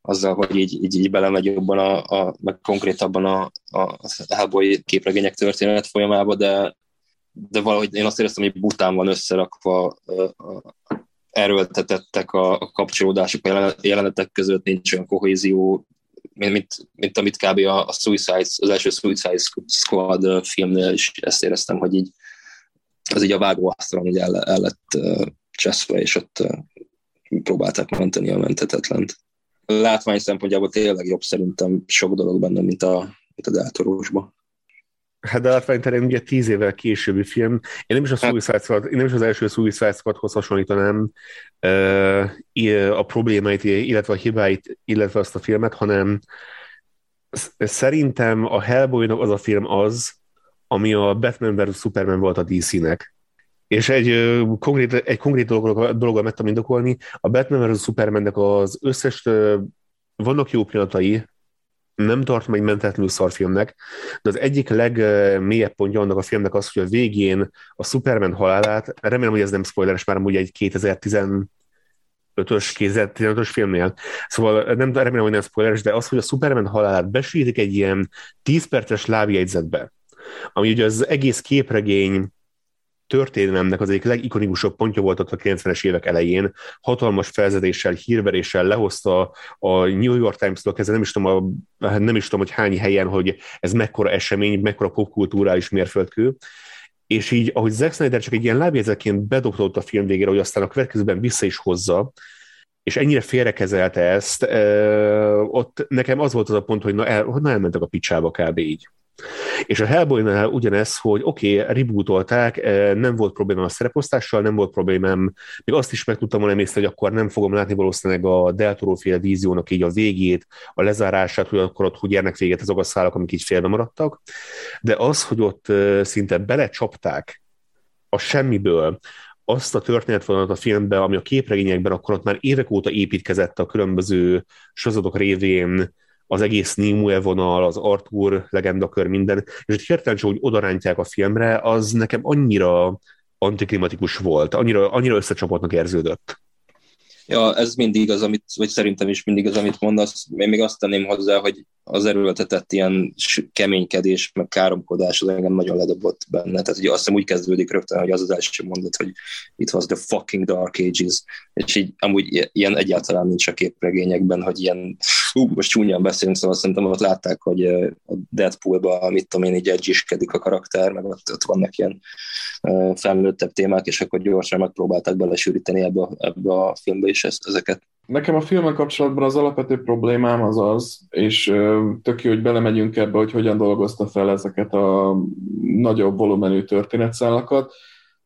azzal, hogy így, így, így belemegy jobban, a, a, meg konkrétabban a, a Hellboy képregények történet folyamába, de, de valahogy én azt éreztem, hogy bután van összerakva, erőltetettek a, a kapcsolódások a jelenetek között, nincs olyan kohézió, mint, mint, mint amit kb. a, a Suicide, az első Suicide Squad filmnél is ezt éreztem, hogy így az így a vágóasztalon így el, el lett cseszve, és ott próbálták menteni a mentetetlent. Látvány szempontjából tényleg jobb szerintem sok dolog benne, mint a, mint a Deltorósban. Hát de látványterén ugye tíz évvel későbbi film. Én nem is a hát- én nem is az első Suicide Squadhoz hasonlítanám uh, a problémáit, illetve a hibáit, illetve azt a filmet, hanem szerintem a Hellboy-nak az a film az, ami a Batman vs. Superman volt a DC-nek. És egy konkrét, egy konkrét dologgal, dologgal meg tudom indokolni, a Batman vs. Supermannek az összes, vannak jó pillanatai, nem tartom egy mentetlenül szarfilmnek, de az egyik legmélyebb pontja annak a filmnek az, hogy a végén a Superman halálát, remélem, hogy ez nem spoileres, már ugye egy 2015-ös, 2015-ös filmnél. Szóval nem, remélem, hogy nem spoileres, de az, hogy a Superman halálát besítik egy ilyen 10 perces lábjegyzetbe, ami ugye az egész képregény történelemnek az egyik legikonikusabb pontja volt ott a 90-es évek elején, hatalmas felzedéssel, hírveréssel lehozta a New York Times-tól kezdve, nem is, tudom, a, nem is tudom, hogy hány helyen, hogy ez mekkora esemény, mekkora popkulturális mérföldkő, és így, ahogy Zack Snyder csak egy ilyen lábjegyzetként bedobott a film végére, hogy aztán a következőben vissza is hozza, és ennyire félrekezelte ezt, ott nekem az volt az a pont, hogy na, el, na elmentek a picsába kb. így. És a Hellboy-nál ugyanez, hogy oké, okay, rebootolták, eh, nem volt problémám a szereposztással, nem volt problémám, még azt is meg tudtam volna emészteni, hogy akkor nem fogom látni valószínűleg a Deltoró féle víziónak így a végét, a lezárását, hogy akkor ott hogy érnek véget azok a szálak, amik így félbe maradtak. De az, hogy ott eh, szinte belecsapták a semmiből, azt a történetvonalat a filmbe, ami a képregényekben akkor ott már évek óta építkezett a különböző sorozatok révén, az egész Nimue vonal, az Arthur legendakör, minden, és hogy hirtelen csak úgy odarántják a filmre, az nekem annyira antiklimatikus volt, annyira, annyira összecsapottnak érződött. Ja, ez mindig az, amit, vagy szerintem is mindig az, amit mondasz. Én még azt tenném hozzá, hogy az erőltetett ilyen keménykedés, meg káromkodás az engem nagyon ledobott benne. Tehát ugye azt hiszem úgy kezdődik rögtön, hogy az az első mondat, hogy it was the fucking dark ages, és így amúgy ilyen egyáltalán nincs a képregényekben, hogy ilyen, hú, most csúnyán beszélünk, szóval szerintem ott látták, hogy a Deadpoolban, mit tudom én, így egyiskedik a karakter, meg ott, ott vannak ilyen felnőttebb témák, és akkor gyorsan megpróbálták belesűríteni ebbe, ebbe a filmbe is ezt, ezeket. Nekem a filmen kapcsolatban az alapvető problémám az az, és tök jó, hogy belemegyünk ebbe, hogy hogyan dolgozta fel ezeket a nagyobb volumenű történetszálakat.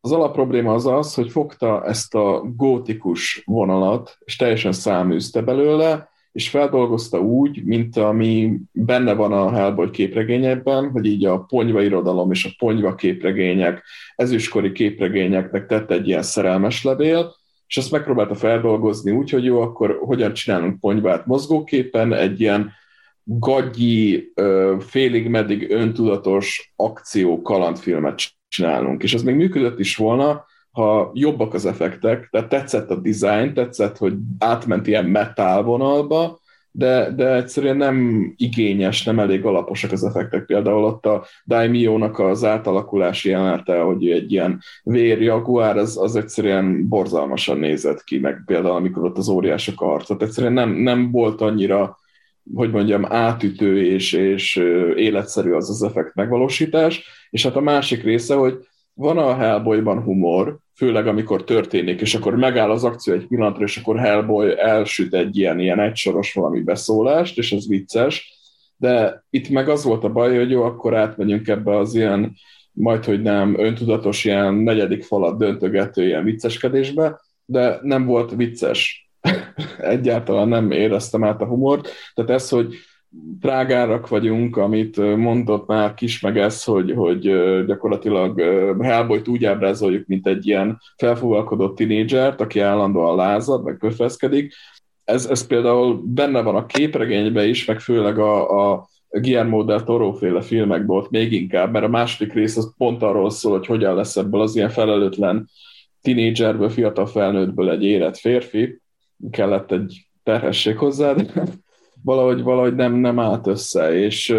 Az alapprobléma az az, hogy fogta ezt a gótikus vonalat, és teljesen száműzte belőle, és feldolgozta úgy, mint ami benne van a Hellboy képregényekben, hogy így a ponyva irodalom és a ponyva képregények, ezüstkori képregényeknek tett egy ilyen szerelmes levél, és azt megpróbálta feldolgozni úgy, hogy jó, akkor hogyan csinálunk ponyvát mozgóképen, egy ilyen gagyi, félig meddig öntudatos akció kalandfilmet csinálunk. És ez még működött is volna, ha jobbak az effektek, tehát tetszett a design, tetszett, hogy átment ilyen metal vonalba, de, de egyszerűen nem igényes, nem elég alaposak az effektek. Például ott a Daimyo-nak az átalakulási jelenete, hogy egy ilyen vérjaguár, az, az egyszerűen borzalmasan nézett ki, meg például amikor ott az óriások arcot, egyszerűen nem, nem volt annyira hogy mondjam, átütő és, és életszerű az az effekt megvalósítás, és hát a másik része, hogy van a Hellboyban humor, főleg amikor történik, és akkor megáll az akció egy pillanatra, és akkor Hellboy elsüt egy ilyen, ilyen egysoros valami beszólást, és ez vicces, de itt meg az volt a baj, hogy jó, akkor átmegyünk ebbe az ilyen, majd hogy nem, öntudatos ilyen negyedik falat döntögető ilyen vicceskedésbe, de nem volt vicces. *laughs* Egyáltalán nem éreztem át a humort. Tehát ez, hogy drágárak vagyunk, amit mondott már Kis meg ez, hogy, hogy gyakorlatilag Hellboyt úgy ábrázoljuk, mint egy ilyen felfogalkodott tinédzsert, aki állandóan lázad, meg köfeszkedik. Ez, ez például benne van a képregényben is, meg főleg a, a Guillermo del Toro féle filmekben volt még inkább, mert a második rész az pont arról szól, hogy hogyan lesz ebből az ilyen felelőtlen tinédzserből, fiatal felnőttből egy érett férfi, kellett egy terhesség hozzá, de valahogy, valahogy nem, nem állt össze, és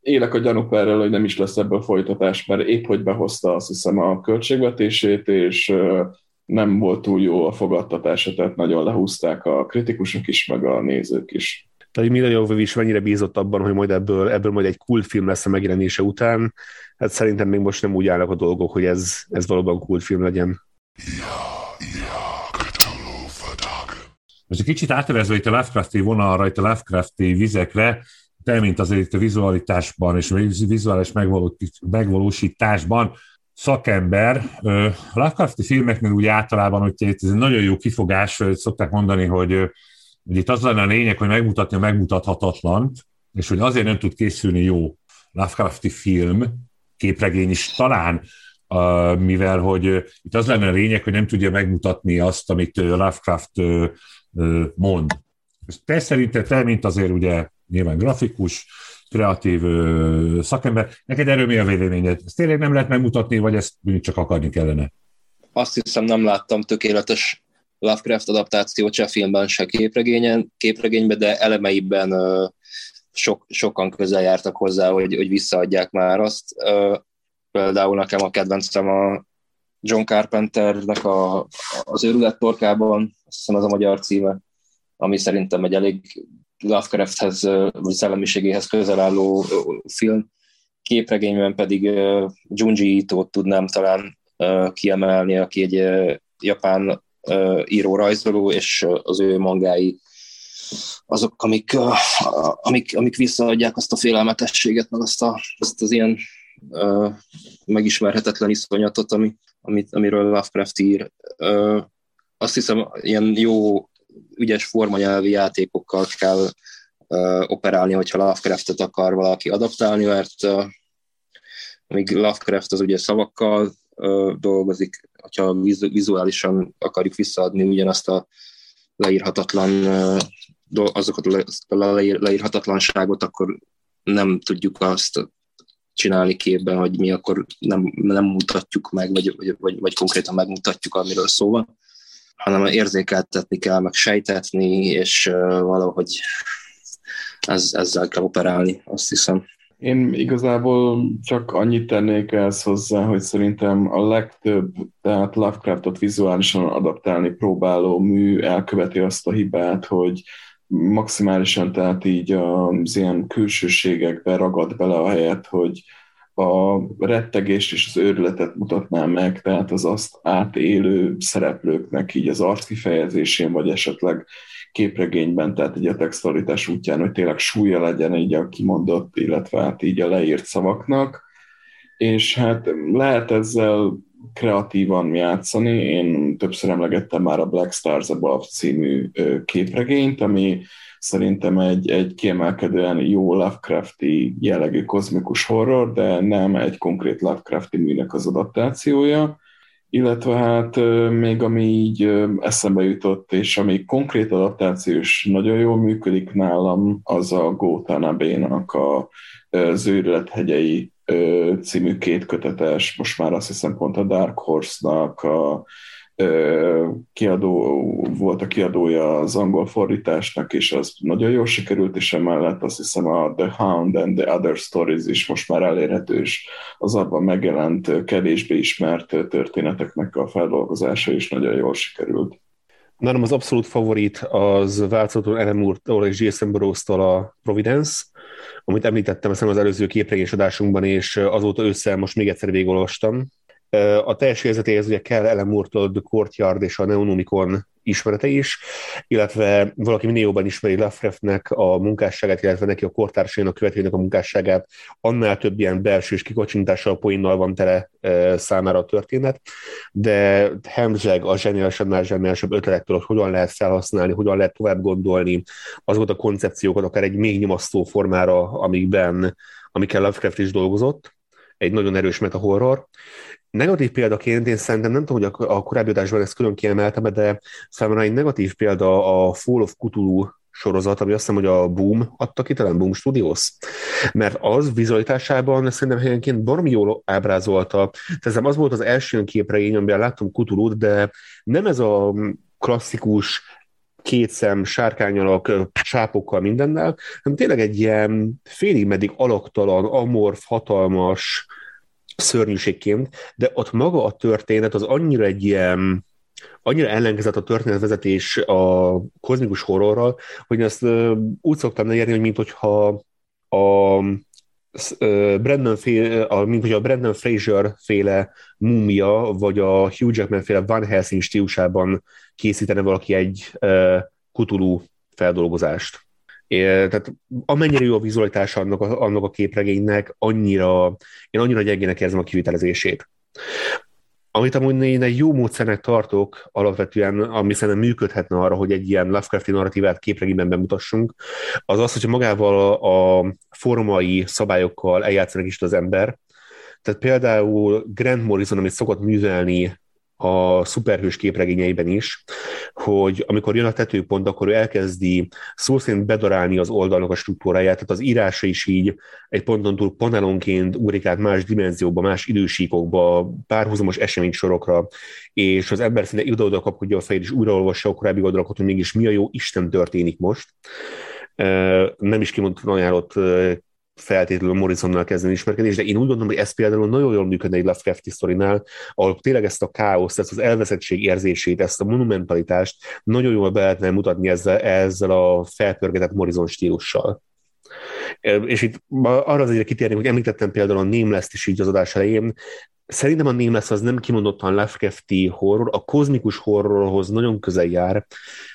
élek a gyanúperrel, hogy nem is lesz ebből folytatás, mert épp hogy behozta azt hiszem a költségvetését, és nem volt túl jó a fogadtatása, tehát nagyon lehúzták a kritikusok is, meg a nézők is. Tehát Mila Jovovich mennyire bízott abban, hogy majd ebből, ebből majd egy kultfilm lesz a megjelenése után. Hát szerintem még most nem úgy állnak a dolgok, hogy ez, ez valóban kultfilm legyen. Ja. Most egy kicsit átvezve itt a Lovecrafti vonalra, itt a Lovecrafti vizekre, te, mint azért itt a vizualitásban és a vizuális megvalósításban szakember. A Lovecrafti filmeknél úgy általában, hogy ez egy nagyon jó kifogás, szokták mondani, hogy, hogy itt az lenne a lényeg, hogy megmutatni a megmutathatatlant, és hogy azért nem tud készülni jó Lovecrafti film, képregény is talán, mivel hogy itt az lenne a lényeg, hogy nem tudja megmutatni azt, amit Lovecraft mond. Te szerinted, te, mint azért ugye nyilván grafikus, kreatív szakember, neked erről mi a véleményed? Ezt tényleg nem lehet megmutatni, vagy ezt csak akarni kellene? Azt hiszem nem láttam tökéletes Lovecraft adaptációt se filmben, se képregényen, képregényben, de elemeiben sok, sokan közel jártak hozzá, hogy, hogy visszaadják már azt. Például nekem a kedvencem a John Carpenternek a, az őrület torkában, azt hiszem az a magyar címe, ami szerintem egy elég Lovecrafthez, vagy szellemiségéhez közel álló film. Képregényben pedig Junji Ito tudnám talán kiemelni, aki egy japán író rajzoló, és az ő mangái azok, amik, amik, amik visszaadják azt a félelmetességet, meg azt, a, azt az ilyen megismerhetetlen iszonyatot, ami, amit, amiről Lovecraft ír. Azt hiszem, ilyen jó, ügyes formanyelvi játékokkal kell operálni, hogyha Lovecraftet akar valaki adaptálni, mert míg Lovecraft az ugye szavakkal dolgozik, hogyha vizuálisan akarjuk visszaadni ugyanazt a leírhatatlan azokat a leírhatatlanságot, akkor nem tudjuk azt csinálni képben, hogy mi akkor nem, nem mutatjuk meg, vagy, vagy, vagy, vagy konkrétan megmutatjuk, amiről szó van. Hanem érzékeltetni kell, meg sejtetni, és valahogy ez, ezzel kell operálni, azt hiszem. Én igazából csak annyit tennék ezt hozzá, hogy szerintem a legtöbb, tehát Lovecraftot vizuálisan adaptálni próbáló mű elköveti azt a hibát, hogy maximálisan, tehát így az ilyen külsőségekbe ragad bele a helyet, hogy a rettegést és az őrületet mutatná meg, tehát az azt átélő szereplőknek így az arckifejezésén, vagy esetleg képregényben, tehát egy a textualitás útján, hogy tényleg súlya legyen így a kimondott, illetve hát így a leírt szavaknak, és hát lehet ezzel kreatívan játszani. Én többször emlegettem már a Black Stars Above című képregényt, ami szerintem egy, egy kiemelkedően jó Lovecrafti jellegű kozmikus horror, de nem egy konkrét Lovecrafti műnek az adaptációja. Illetve hát még ami így eszembe jutott, és ami konkrét adaptációs nagyon jól működik nálam, az a Gótanabénak a Zőrület hegyei című két kötetes, most már azt hiszem pont a Dark Horse-nak a kiadó, volt a kiadója az angol fordításnak, és az nagyon jól sikerült, és emellett azt hiszem a The Hound and the Other Stories is most már elérhető, és az abban megjelent kevésbé ismert történeteknek a feldolgozása is nagyon jól sikerült. Nálam az abszolút favorit az változatlan Ellen Moore-tól és Jason Burroughs-tól a Providence, amit említettem az előző képregés adásunkban, és azóta ősszel most még egyszer végigolvastam. A teljes érzetéhez ugye kell Ellen Moore-tól Courtyard és a Neonomicon ismerete is, illetve valaki minél jobban ismeri Lovecraftnek a munkásságát, illetve neki a kortársainak követőinek a munkásságát, annál több ilyen belső és kikocsintással, poinnal van tele e, számára a történet, de hemzseg a zseniálisabb, zseniálisabb ötletektől, hogy hogyan lehet felhasználni, hogyan lehet tovább gondolni azokat a koncepciókat, akár egy még nyomasztó formára, amikben, amikkel Lovecraft is dolgozott, egy nagyon erős meta horror, Negatív példaként én szerintem nem tudom, hogy a, a korábbi adásban ezt külön kiemeltem, de számomra egy negatív példa a Fall of Cthulhu sorozat, ami azt hiszem, hogy a Boom adta ki, talán Boom Studios, mert az vizualitásában szerintem helyenként baromi jól ábrázolta. Tehát az volt az első képregény, amiben láttam cthulhu de nem ez a klasszikus két szem, sárkányalak, sápokkal, mindennel, hanem tényleg egy ilyen félig meddig alaktalan, amorf, hatalmas, szörnyűségként, de ott maga a történet az annyira egy ilyen annyira ellenkezett a történetvezetés a kozmikus horrorral, hogy uh, úgy szoktam leírni, hogy mint hogyha a Brandon féle, a, mint hogy a Brandon Fraser féle múmia, vagy a Hugh Jackman féle Van Helsing stílusában készítene valaki egy Cthulhu feldolgozást. É, tehát amennyire jó a vizualitása annak a, annak a képregénynek, annyira, én annyira gyengének érzem a kivitelezését. Amit amúgy én egy jó módszernek tartok alapvetően, ami szerintem működhetne arra, hogy egy ilyen Lovecrafti narratívát képregényben bemutassunk, az az, hogyha magával a formai szabályokkal eljátszanak is az ember. Tehát például Grant Morrison, amit szokott művelni a szuperhős képregényeiben is, hogy amikor jön a tetőpont, akkor ő elkezdi szó szerint bedarálni az oldalnak a struktúráját, tehát az írása is így egy ponton túl panelonként ugrik át más dimenziókba, más idősíkokba, párhuzamos eseménysorokra, és az ember szinte ide-oda kapkodja a fejét, és újraolvassa a korábbi oldalakat, hogy mégis mi a jó Isten történik most. Nem is kimondott ajánlott feltétlenül Morrisonnal kezdeni ismerkedni, de én úgy gondolom, hogy ez például nagyon jól működne egy Lovecrafti sztorinál, ahol tényleg ezt a káoszt, ezt az elveszettség érzését, ezt a monumentalitást nagyon jól be lehetne mutatni ezzel, ezzel a felpörgetett Morrison stílussal. És itt arra azért kitérnék, hogy említettem például a Nameless-t is így az adás elején, Szerintem a Nameless az nem kimondottan Lovecrafti horror, a kozmikus horrorhoz nagyon közel jár,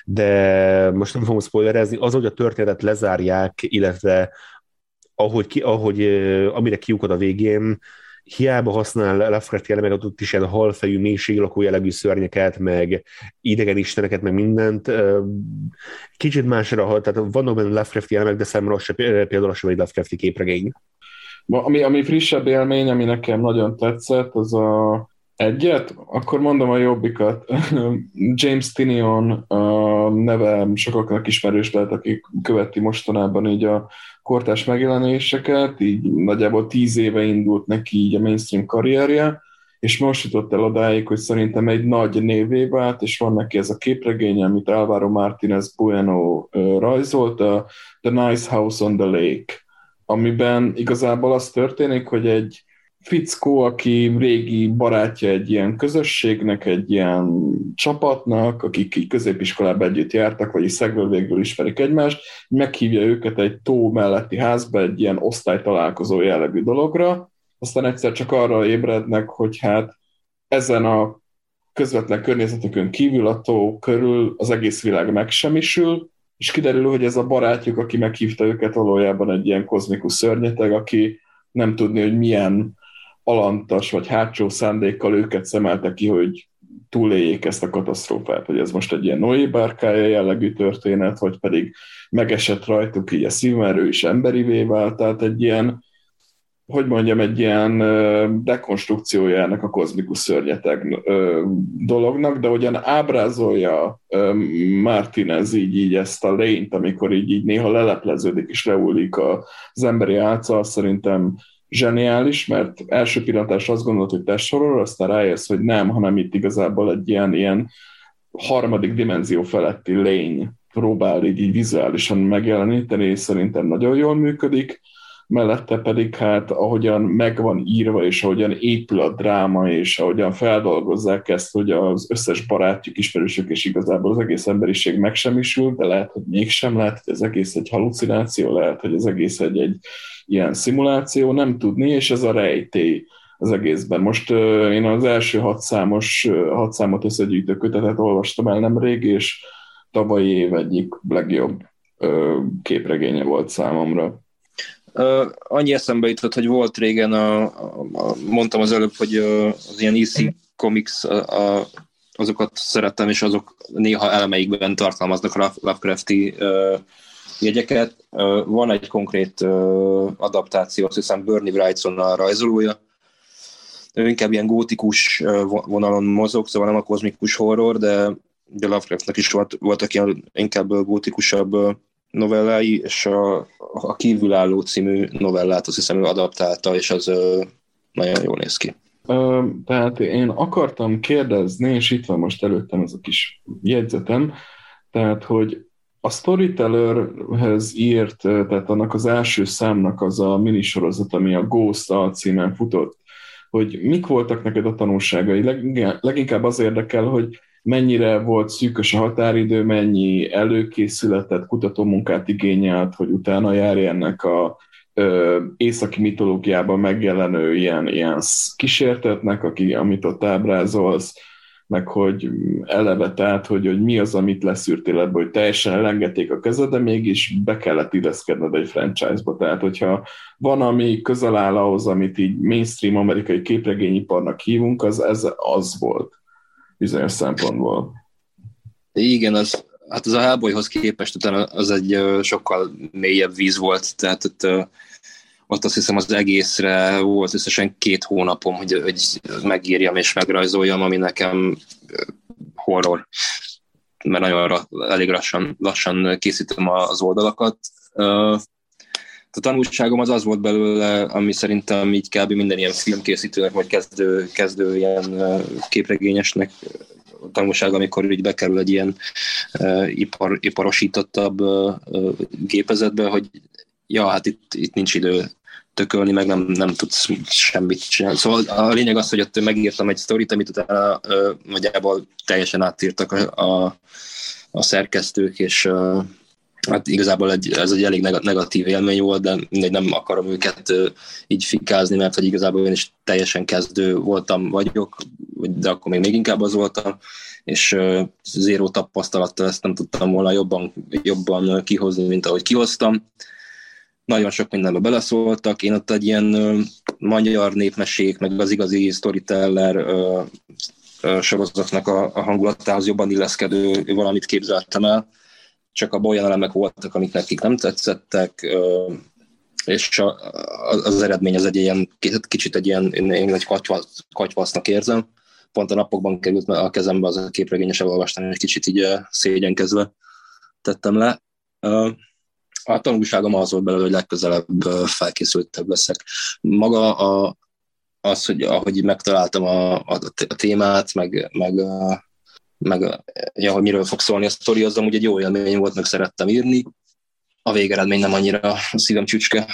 de most nem fogom spoilerezni, az, hogy a történetet lezárják, illetve ahogy, ki, ahogy amire kiukad a végén, hiába használ Lovecraft elemeket, ott is ilyen halfejű, mélységlakó jellegű szörnyeket, meg idegen isteneket, meg mindent. Kicsit másra, tehát vannak benne Lovecrafti elemek, de számomra se, például sem egy Lovecrafti képregény. Ami, ami frissebb élmény, ami nekem nagyon tetszett, az a egyet, akkor mondom a jobbikat. *laughs* James Tinion a neve sokaknak ismerős lehet, akik követi mostanában így a kortás megjelenéseket, így nagyjából tíz éve indult neki így a mainstream karrierje, és most jutott el odáig, hogy szerintem egy nagy névé vált, és van neki ez a képregény, amit Álvaro Martínez Bueno rajzolt, a The Nice House on the Lake, amiben igazából az történik, hogy egy fickó, aki régi barátja egy ilyen közösségnek, egy ilyen csapatnak, akik így középiskolában együtt jártak, vagy szegből végül ismerik egymást, meghívja őket egy tó melletti házba egy ilyen osztálytalálkozó jellegű dologra, aztán egyszer csak arra ébrednek, hogy hát ezen a közvetlen környezetükön kívül a tó körül az egész világ megsemmisül, és kiderül, hogy ez a barátjuk, aki meghívta őket, valójában egy ilyen kozmikus szörnyeteg, aki nem tudni, hogy milyen alantas vagy hátsó szándékkal őket szemelte ki, hogy túléljék ezt a katasztrófát, hogy ez most egy ilyen Noé bárkája jellegű történet, vagy pedig megesett rajtuk így a szíverő is emberivé vált, tehát egy ilyen hogy mondjam, egy ilyen dekonstrukciójának a kozmikus szörnyeteg dolognak, de hogyan ábrázolja Martinez így, így ezt a lényt, amikor így, így néha lelepleződik és leullik az emberi álca, szerintem zseniális, mert első pillantás azt gondolod, hogy testhorror, aztán rájössz, hogy nem, hanem itt igazából egy ilyen, ilyen harmadik dimenzió feletti lény próbál így, így vizuálisan megjeleníteni, és szerintem nagyon jól működik mellette pedig hát ahogyan meg van írva, és ahogyan épül a dráma, és ahogyan feldolgozzák ezt, hogy az összes barátjuk, ismerősök, és igazából az egész emberiség megsemmisül, de lehet, hogy mégsem, lehet, hogy az egész egy halucináció, lehet, hogy az egész egy, egy ilyen szimuláció, nem tudni, és ez a rejtély az egészben. Most uh, én az első hat számos, hat számot összegyűjtő kötetet olvastam el nemrég, és tavalyi év egyik legjobb uh, képregénye volt számomra. Uh, annyi eszembe jutott, hogy volt régen, a, a, a, mondtam az előbb, hogy az ilyen EC Comics, a, a, azokat szerettem, és azok néha elemeikben tartalmaznak Lovecrafti uh, jegyeket. Uh, van egy konkrét uh, adaptáció, azt hiszem Bernie Wrightson a rajzolója, ő inkább ilyen gótikus vonalon mozog, szóval nem a kozmikus horror, de de Lovecraftnak is volt, voltak ilyen inkább gótikusabb novellái, és a, a Kívülálló című novellát azt hiszem ő adaptálta, és az ö, nagyon jól néz ki. Ö, tehát én akartam kérdezni, és itt van most előttem ez a kis jegyzetem, tehát, hogy a Storytellerhez írt, tehát annak az első számnak az a minisorozat, ami a Ghost alcímen futott, hogy mik voltak neked a tanulságai. Leginkább az érdekel, hogy mennyire volt szűkös a határidő, mennyi előkészületet, kutatómunkát igényelt, hogy utána járj ennek a ö, északi mitológiában megjelenő ilyen, ilyen kísértetnek, aki, amit ott ábrázolsz, meg hogy eleve tehát, hogy, hogy mi az, amit leszűrtél ebből, hogy teljesen elengedték a kezed, de mégis be kellett ideszkedned egy franchise-ba. Tehát, hogyha van, ami közel áll ahhoz, amit így mainstream amerikai képregényiparnak hívunk, az ez az volt bizonyos szempontból. Igen, az, hát az a Hellboyhoz képest utána az egy sokkal mélyebb víz volt, tehát ott, ott azt hiszem az egészre volt összesen két hónapom, hogy, hogy megírjam és megrajzoljam, ami nekem horror, mert nagyon elég lassan, lassan készítem az oldalakat. A tanulságom az az volt belőle, ami szerintem így kb. minden ilyen filmkészítőnek, vagy kezdő, kezdő ilyen képregényesnek tanulság, amikor így bekerül egy ilyen ipar, iparosítottabb gépezetbe, hogy ja, hát itt, itt nincs idő tökölni, meg nem, nem tudsz semmit csinálni. Szóval a lényeg az, hogy ott megírtam egy sztorit, amit utána uh, nagyjából teljesen átírtak a, a, a szerkesztők, és uh, hát igazából egy, ez egy elég negatív élmény volt, de mindegy, nem akarom őket így fikázni, mert hogy igazából én is teljesen kezdő voltam, vagyok, de akkor még, még inkább az voltam, és zéró tapasztalattal ezt nem tudtam volna jobban, jobban kihozni, mint ahogy kihoztam. Nagyon sok mindenbe beleszóltak. Én ott egy ilyen magyar népmesék, meg az igazi storyteller sorozatnak a, a hangulatához jobban illeszkedő valamit képzeltem el csak a olyan elemek voltak, amik nekik nem tetszettek, és az eredmény az egy ilyen, kicsit egy ilyen, én egy katyvasznak érzem. Pont a napokban került a kezembe az a képregényes elolvastam, egy kicsit így szégyenkezve tettem le. A tanulságom az volt belőle, hogy legközelebb felkészültebb leszek. Maga a, az, hogy ahogy megtaláltam a, a, témát, meg, meg, a, meg ja, hogy miről fog szólni a sztori, az amúgy egy jó élmény volt, meg szerettem írni. A végeredmény nem annyira a szívem csücske,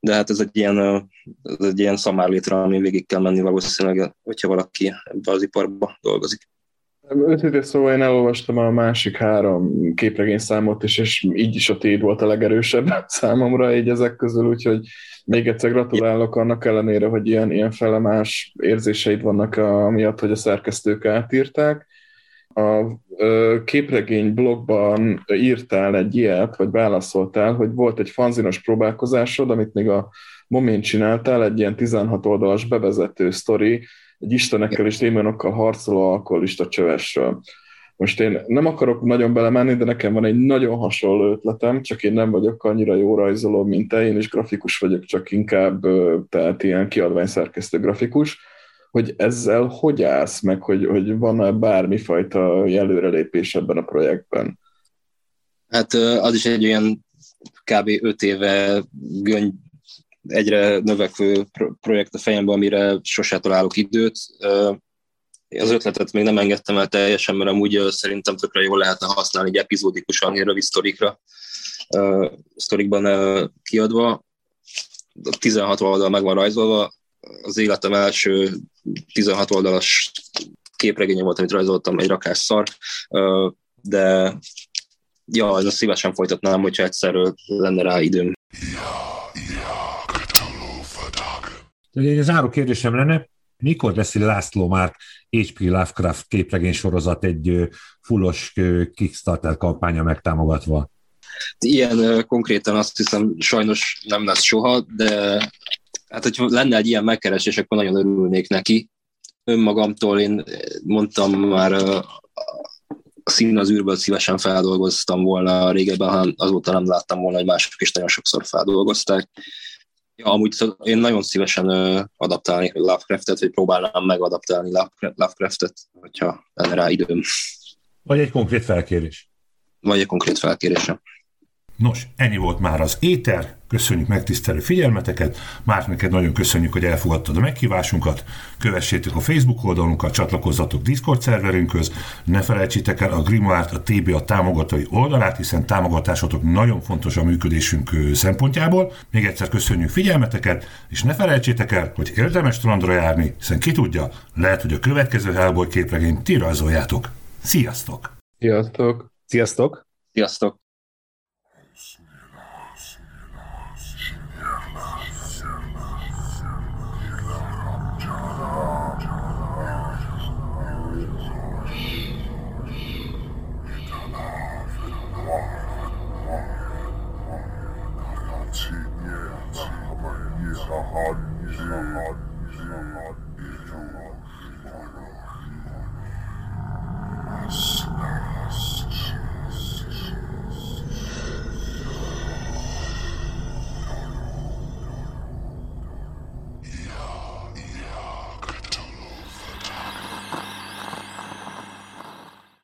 de hát ez egy ilyen, ez egy ilyen szamárlétre, ami végig kell menni valószínűleg, hogyha valaki ebbe az iparba dolgozik. Őszintén szóval én elolvastam a másik három képregény számot is, és így is a téd volt a legerősebb *laughs* számomra így ezek közül, úgyhogy még egyszer gratulálok annak ellenére, hogy ilyen, ilyen felemás érzéseid vannak amiatt, hogy a szerkesztők átírták. A képregény blogban írtál egy ilyet, vagy válaszoltál, hogy volt egy fanzinos próbálkozásod, amit még a Momén csináltál, egy ilyen 16 oldalas bevezető sztori, egy istenekkel és démonokkal harcoló alkoholista csövesről. Most én nem akarok nagyon belemenni, de nekem van egy nagyon hasonló ötletem, csak én nem vagyok annyira jó rajzoló, mint te, én is grafikus vagyok, csak inkább tehát ilyen kiadványszerkesztő grafikus, hogy ezzel hogy állsz, meg hogy, hogy van-e bármifajta előrelépés ebben a projektben? Hát az is egy olyan kb. 5 éve göny egyre növekvő projekt a fejemben, amire sose találok időt. Az ötletet még nem engedtem el teljesen, mert amúgy szerintem tökre jól lehetne használni egy epizódikusan, ilyen rövid sztorikra, sztorikban kiadva. 16 oldal meg van rajzolva, az életem első 16 oldalas képregénye volt, amit rajzoltam, egy rakás szar, de ja, ezt szívesen folytatnám, hogyha egyszerről lenne rá időm. Egy záró kérdésem lenne, mikor lesz László már H.P. Lovecraft képregény sorozat egy fullos Kickstarter kampánya megtámogatva? Ilyen konkrétan azt hiszem sajnos nem lesz soha, de hát hogyha lenne egy ilyen megkeresés, akkor nagyon örülnék neki. Önmagamtól én mondtam már a szín az űrből szívesen feldolgoztam volna régebben, hanem azóta nem láttam volna, hogy mások is nagyon sokszor feldolgozták. Ja, amúgy én nagyon szívesen adaptálni Lovecraftet, vagy próbálnám megadaptálni Lovecraftet, hogyha lenne rá időm. Vagy egy konkrét felkérés. Vagy egy konkrét felkérésem. Nos, ennyi volt már az éter. Köszönjük megtisztelő figyelmeteket. Már neked nagyon köszönjük, hogy elfogadtad a meghívásunkat. Kövessétek a Facebook oldalunkat, csatlakozzatok Discord szerverünkhöz. Ne felejtsétek el a Grimoire a TBA támogatói oldalát, hiszen támogatásotok nagyon fontos a működésünk szempontjából. Még egyszer köszönjük figyelmeteket, és ne felejtsétek el, hogy érdemes strandra járni, hiszen ki tudja, lehet, hogy a következő Hellboy képregényt ti rajzoljátok. Sziasztok! Sziasztok! Sziasztok! Sziasztok!